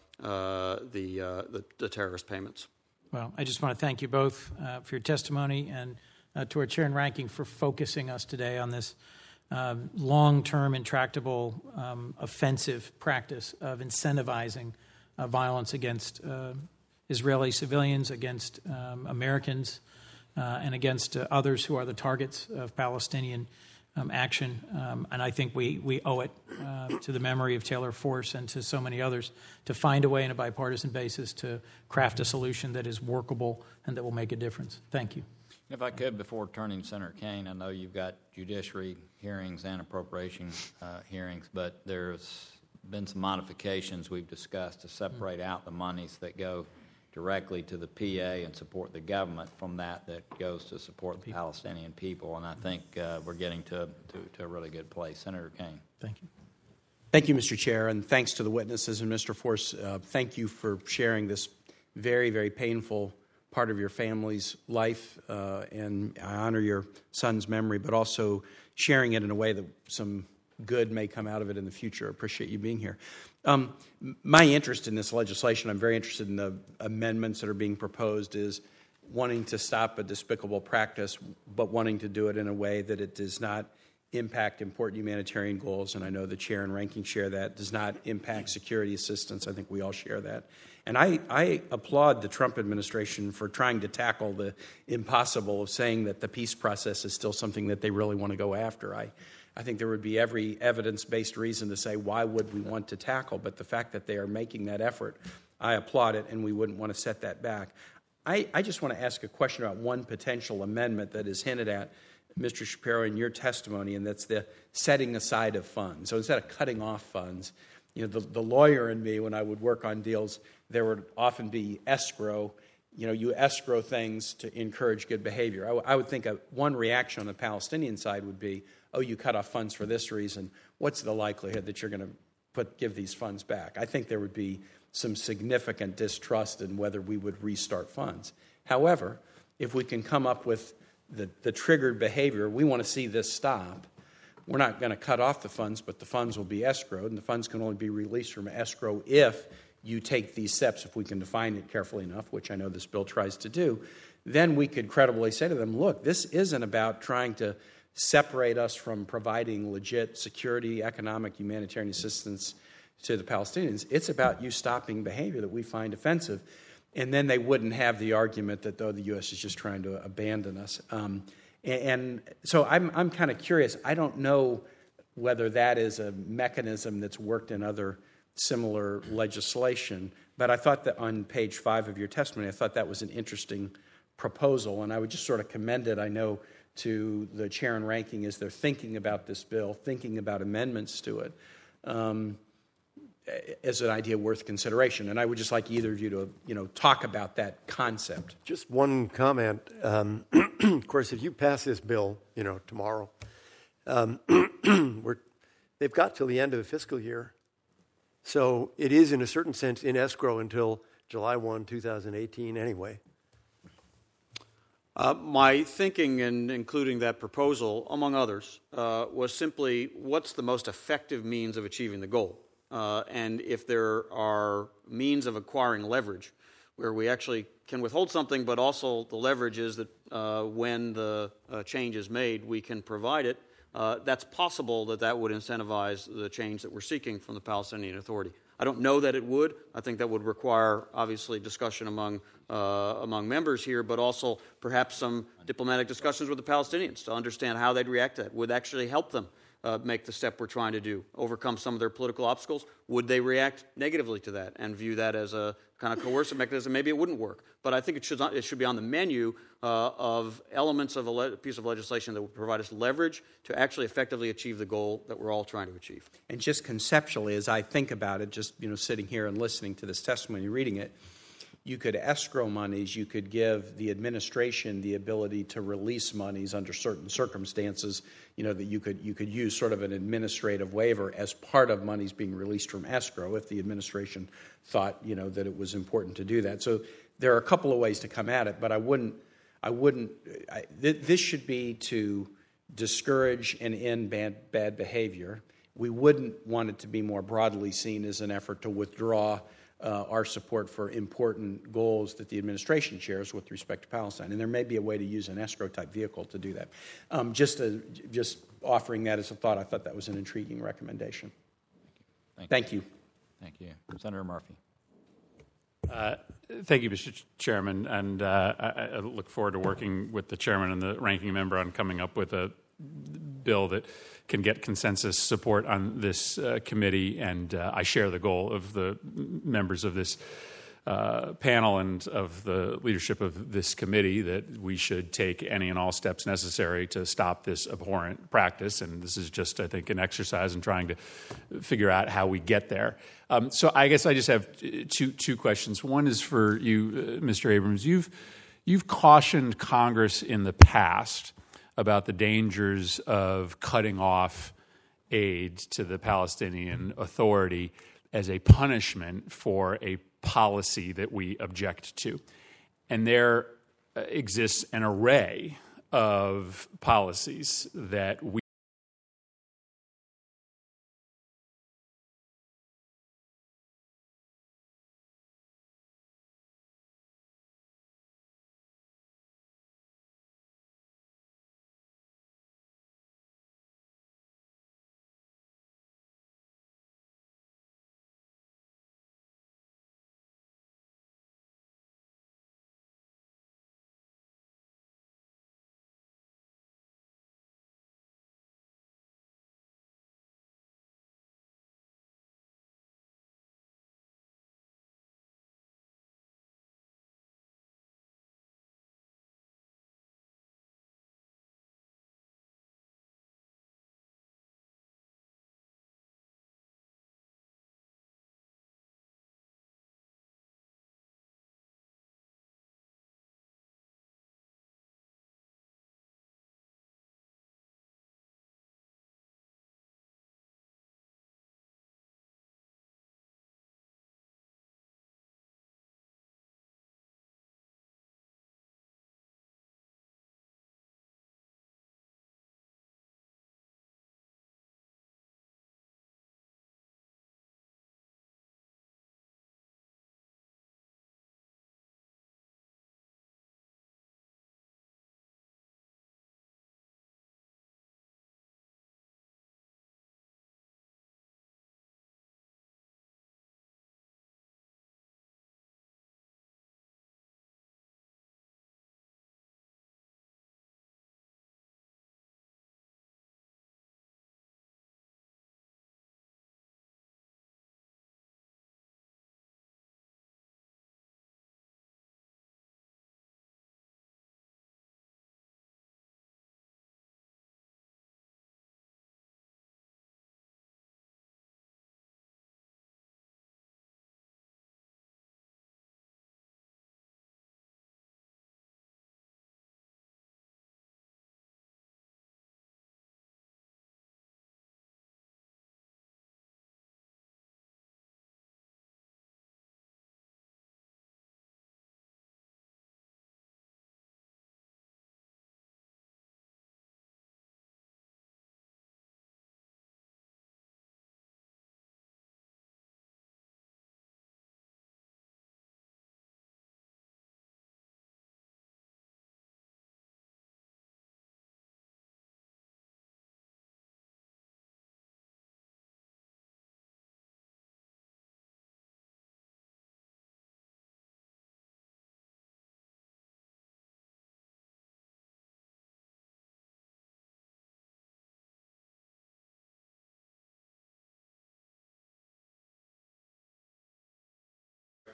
the, the, terrorist payments. Well, I just want to thank you both for your testimony and uh, to our chair and ranking for focusing us today on this um, long term, intractable, um, offensive practice of incentivizing uh, violence against uh, Israeli civilians, against um, Americans, uh, and against uh, others who are the targets of Palestinian. Um, action. Um, and I think we, we owe it uh, to the memory of Taylor Force and to so many others to find a way on a bipartisan basis to craft a solution that is workable and that will make a difference. Thank you. If I could, before turning Senator Kaine, I know you've got judiciary hearings and appropriation uh, hearings, but there's been some modifications we've discussed to separate out the monies that go directly to the PA and support the government from that that goes to support the Palestinian people. And I think uh, we're getting to, to, to, a really good place. Senator Kaine. Thank you. Thank you, Mr. Chair, and thanks to the witnesses and Mr. Force. Uh, thank you for sharing this very, very painful part of your family's life, uh, and I honor your son's memory, but also sharing it in a way that some good may come out of it in the future. Appreciate you being here. Um, my interest in this legislation, I'm very interested in the amendments that are being proposed, is wanting to stop a despicable practice, but wanting to do it in a way that it does not impact important humanitarian goals. And I know the chair and ranking share that, does not impact security assistance. I think we all share that. And I, I, applaud the Trump administration for trying to tackle the impossible of saying that the peace process is still something that they really want to go after. I, I think there would be every evidence based reason to say, why would we want to tackle? But the fact that they are making that effort, I applaud it, and we wouldn't want to set that back. I, I just want to ask a question about one potential amendment that is hinted at, Mr. Shapiro, in your testimony, and that's the setting aside of funds. So instead of cutting off funds, you know, the, the lawyer in me, when I would work on deals, there would often be escrow. You know, you escrow things to encourage good behavior. I, w- I would think a, one reaction on the Palestinian side would be, oh, you cut off funds for this reason. What's the likelihood that you're going to put give these funds back? I think there would be some significant distrust in whether we would restart funds. However, if we can come up with the, the triggered behavior, we want to see this stop we're not going to cut off the funds, but the funds will be escrowed, and the funds can only be released from escrow if you take these steps, if we can define it carefully enough, which I know this bill tries to do, then we could credibly say to them, look, this isn't about trying to separate us from providing legit security, economic, humanitarian assistance to the Palestinians. It's about you stopping behavior that we find offensive. And then they wouldn't have the argument that, though, the U.S. is just trying to abandon us. Um, and, and, so I'm, I'm kind of curious. I don't know whether that is a mechanism that's worked in other similar legislation. But I thought that on page five of your testimony, I thought that was an interesting proposal, and I would just sort of commend it. I know to the chair and ranking as they're thinking about this bill, thinking about amendments to it, um, as an idea worth consideration. And I would just like either of you to, you know, talk about that concept. Just one comment. Um, of course, if you pass this bill, you know, tomorrow, um, we're, they've got till the end of the fiscal year so it is, in a certain sense, in escrow until July 1, 2018, anyway. Uh, my thinking in including that proposal, among others, uh, was simply what's the most effective means of achieving the goal? Uh, and if there are means of acquiring leverage where we actually can withhold something, but also the leverage is that uh, when the uh, change is made, we can provide it uh, that's possible that that would incentivize the change that we're seeking from the Palestinian Authority. I don't know that it would. I think that would require, obviously, discussion among, uh, among members here, but also perhaps some diplomatic discussions with the Palestinians to understand how they'd react to that. Would actually help them uh, make the step we're trying to do, overcome some of their political obstacles? Would they react negatively to that and view that as a kind of coercive mechanism? Maybe it wouldn't work. But I think it should, not, it should be on the menu uh, of elements of a le- piece of legislation that would provide us leverage to actually effectively achieve the goal that we're all trying to achieve. And just conceptually, as I think about it, just you know, sitting here and listening to this testimony, reading it, you could escrow monies, you could give the administration the ability to release monies under certain circumstances, you know, that you could, you could use sort of an administrative waiver as part of monies being released from escrow if the administration thought, you know, that it was important to do that. So there are a couple of ways to come at it, but I wouldn't, I wouldn't, I, th- this should be to discourage and end bad, bad behavior. We wouldn't want it to be more broadly seen as an effort to withdraw uh, our support for important goals that the administration shares with respect to Palestine. And there may be a way to use an escrow type vehicle to do that. Um, just, a, just offering that as a thought, I thought that was an intriguing recommendation. Thank, you. Thank you. Thank you. Senator Murphy. Uh, thank you, Mr. Chairman, and uh, I, I, look forward to working with the chairman and the ranking member on coming up with a bill that can get consensus support on this uh, committee, and uh, I share the goal of the members of this uh, panel and of the leadership of this committee that we should take any and all steps necessary to stop this abhorrent practice. And this is just, I think, an exercise in trying to figure out how we get there. Um, so I guess I just have two two questions. One is for you, uh, Mr. Abrams. You've you've cautioned Congress in the past about the dangers of cutting off aid to the Palestinian Authority as a punishment for a policy that we object to. And there uh, exists an array of policies that we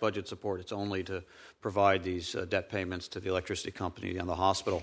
budget support. It's only to provide these uh, debt payments to the electricity company and the hospital.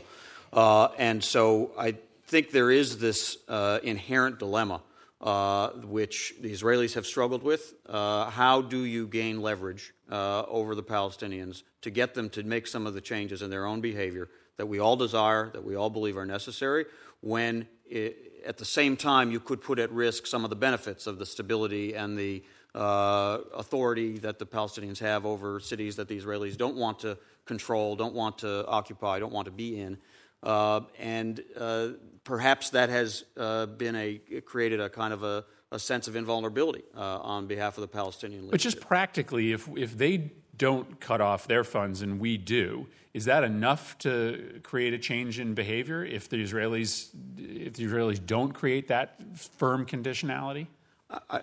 Uh, and so I think there is this uh, inherent dilemma. Uh, which the Israelis have struggled with. Uh, how do you gain leverage uh, over the Palestinians to get them to make some of the changes in their own behavior that we all desire, that we all believe are necessary, when it, at the same time you could put at risk some of the benefits of the stability and the uh, authority that the Palestinians have over cities that the Israelis don't want to control, don't want to occupy, don't want to be in. Uh, and uh, perhaps that has uh, been a created a kind of a, a sense of invulnerability uh, on behalf of the Palestinian. Leadership. But just practically, if if they don't cut off their funds and we do, is that enough to create a change in behavior? If the Israelis if the Israelis don't create that firm conditionality.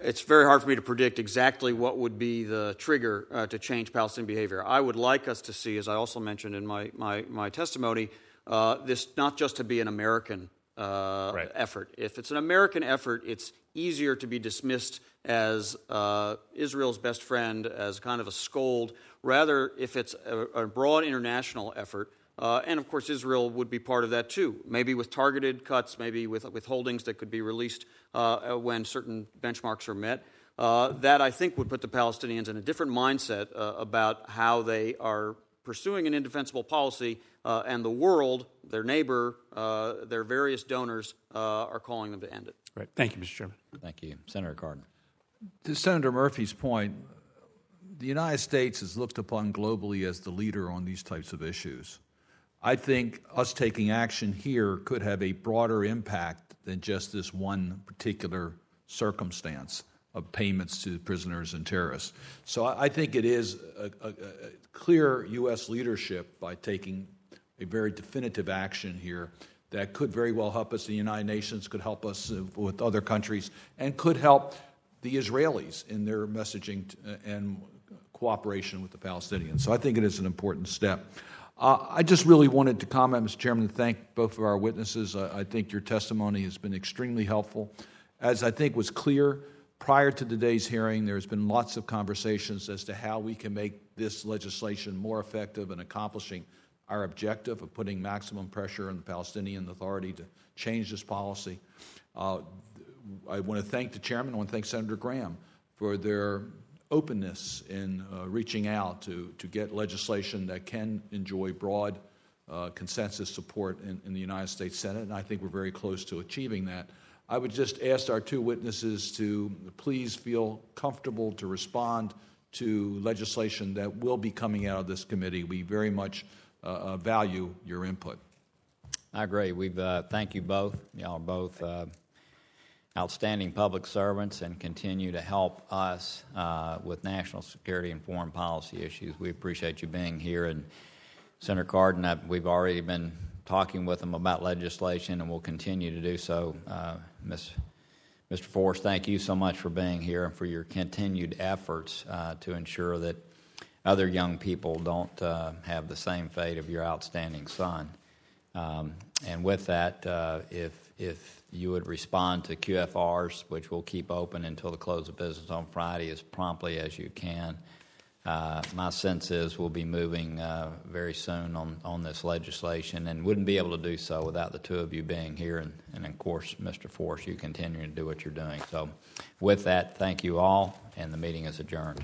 It's very hard for me to predict exactly what would be the trigger uh, to change Palestinian behavior. I would like us to see, as I also mentioned in my, my, my testimony, uh, this not just to be an American uh, right. effort. If it's an American effort, it's easier to be dismissed as uh, Israel's best friend, as kind of a scold. Rather, if it's a, a broad international effort, uh, and of course, Israel would be part of that too, maybe with targeted cuts, maybe with withholdings that could be released uh, when certain benchmarks are met. Uh, that I think would put the Palestinians in a different mindset about how they are pursuing an indefensible policy, uh, and the world, their neighbor, uh, their various donors uh, are calling them to end it. Right. Thank you, Mr. Chairman. Thank you. Senator Cardin. To Senator Murphy's point, the United States is looked upon globally as the leader on these types of issues. I think us taking action here could have a broader impact than just this one particular circumstance of payments to prisoners and terrorists. So I, think it is a, a, a, clear U.S. leadership by taking a very definitive action here that could very well help us. The United Nations could help us with other countries and could help the Israelis in their messaging and cooperation with the Palestinians. So I think it is an important step. Uh, I just really wanted to comment, Mr. Chairman, and thank both of our witnesses. I, I think your testimony has been extremely helpful. As I think was clear, Prior to today's hearing, there's been lots of conversations as to how we can make this legislation more effective in accomplishing our objective of putting maximum pressure on the Palestinian Authority to change this policy. Uh, I want to thank the chairman. I want to thank Senator Graham for their openness in uh, reaching out to, to get legislation that can enjoy broad uh, consensus support in, in the United States Senate, and I think we're very close to achieving that. I would just ask our two witnesses to please feel comfortable to respond to legislation that will be coming out of this committee. We very much uh, uh value your input. I agree. We uh, thank you both. Y'all are both uh, outstanding public servants and continue to help us uh, with national security and foreign policy issues. We appreciate you being here. And Senator Cardin, we've already been talking with them about legislation, and we'll continue to do so. Uh, Ms. Mr. Force, thank you so much for being here and for your continued efforts uh, to ensure that other young people don't uh, have the same fate of your outstanding son. Um, and with that, uh, if if you would respond to QFRs, which we will keep open until the close of business on Friday, as promptly as you can. Uh, my sense is we'll be moving uh, very soon on, on this legislation and wouldn't be able to do so without the two of you being here and, and of course, Mr. Force, you continuing to do what you're doing. So, with that, thank you all, and the meeting is adjourned.